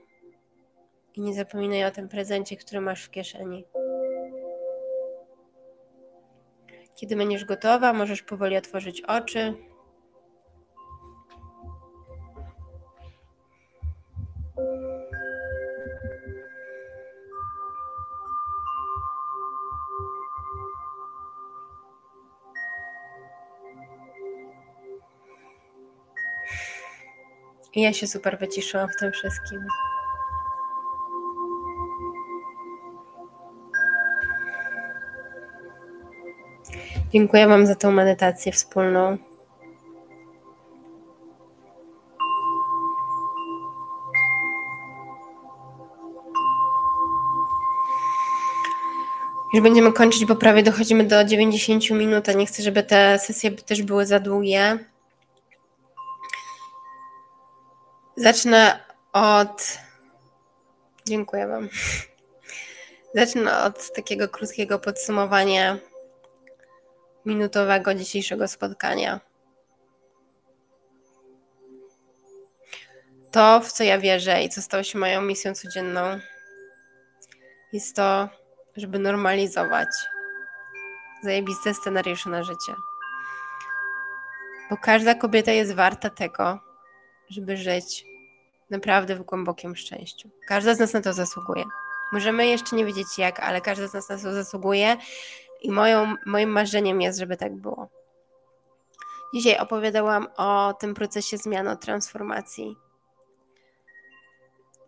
I nie zapominaj o tym prezencie, który masz w kieszeni. Kiedy będziesz gotowa, możesz powoli otworzyć oczy. I ja się super wyciszyłam w tym wszystkim. Dziękuję Wam za tą medytację wspólną. Już będziemy kończyć, bo prawie dochodzimy do 90 minut, a nie chcę, żeby te sesje też były za długie. Zacznę od. Dziękuję Wam. Zacznę od takiego krótkiego podsumowania minutowego dzisiejszego spotkania. To, w co ja wierzę i co stało się moją misją codzienną, jest to, żeby normalizować zajebiste scenariusze na życie. Bo każda kobieta jest warta tego, żeby żyć naprawdę w głębokim szczęściu. Każda z nas na to zasługuje. Możemy jeszcze nie wiedzieć jak, ale każda z nas na to zasługuje i moją, moim marzeniem jest, żeby tak było. Dzisiaj opowiadałam o tym procesie zmiany, transformacji.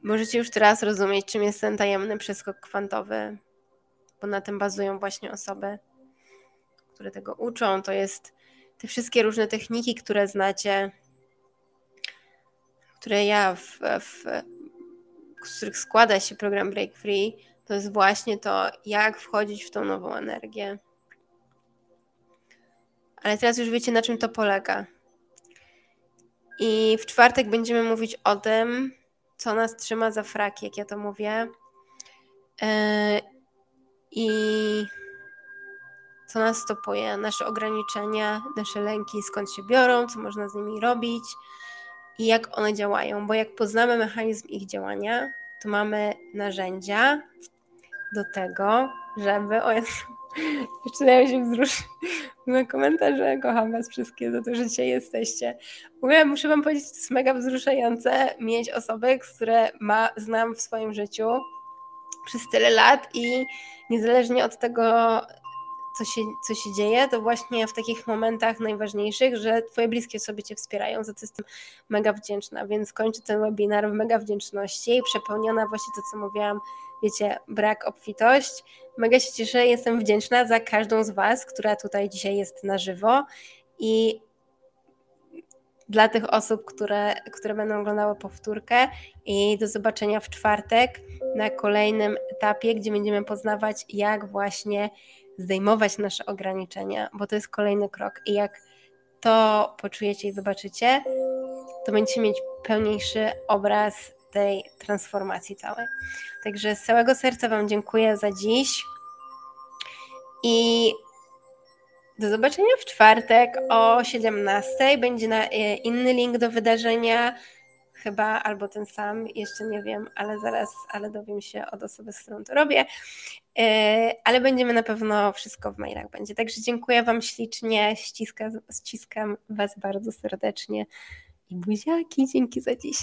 Możecie już teraz rozumieć, czym jest ten tajemny przeskok kwantowy, bo na tym bazują właśnie osoby, które tego uczą. To jest te wszystkie różne techniki, które znacie, które ja w, w, z których składa się program Break Free, to jest właśnie to, jak wchodzić w tą nową energię. Ale teraz już wiecie, na czym to polega. I w czwartek będziemy mówić o tym, co nas trzyma za fraki, jak ja to mówię. Yy, I co nas stopuje, nasze ograniczenia, nasze lęki, skąd się biorą, co można z nimi robić i jak one działają, bo jak poznamy mechanizm ich działania, to mamy narzędzia do tego, żeby. O Jezu, [laughs] zaczynają się wzruszyć na komentarze. Kocham Was wszystkie za to, że dzisiaj jesteście. W muszę Wam powiedzieć, to jest mega wzruszające mieć osoby, które ma, znam w swoim życiu przez tyle lat i niezależnie od tego, co się, co się dzieje, to właśnie w takich momentach najważniejszych, że Twoje bliskie osoby Cię wspierają, za to jestem mega wdzięczna, więc kończę ten webinar w mega wdzięczności i przepełniona właśnie to, co mówiłam, wiecie, brak, obfitość. Mega się cieszę, jestem wdzięczna za każdą z Was, która tutaj dzisiaj jest na żywo i dla tych osób, które, które będą oglądały powtórkę i do zobaczenia w czwartek na kolejnym etapie, gdzie będziemy poznawać, jak właśnie zdejmować nasze ograniczenia, bo to jest kolejny krok i jak to poczujecie i zobaczycie, to będziecie mieć pełniejszy obraz tej transformacji całej. Także z całego serca Wam dziękuję za dziś i do zobaczenia w czwartek o 17. Będzie e, inny link do wydarzenia, chyba albo ten sam, jeszcze nie wiem, ale zaraz, ale dowiem się od osoby, z którą to robię. E, ale będziemy na pewno wszystko w mailach będzie. Także dziękuję Wam ślicznie, ściskam, ściskam Was bardzo serdecznie i buziaki, dzięki za dziś.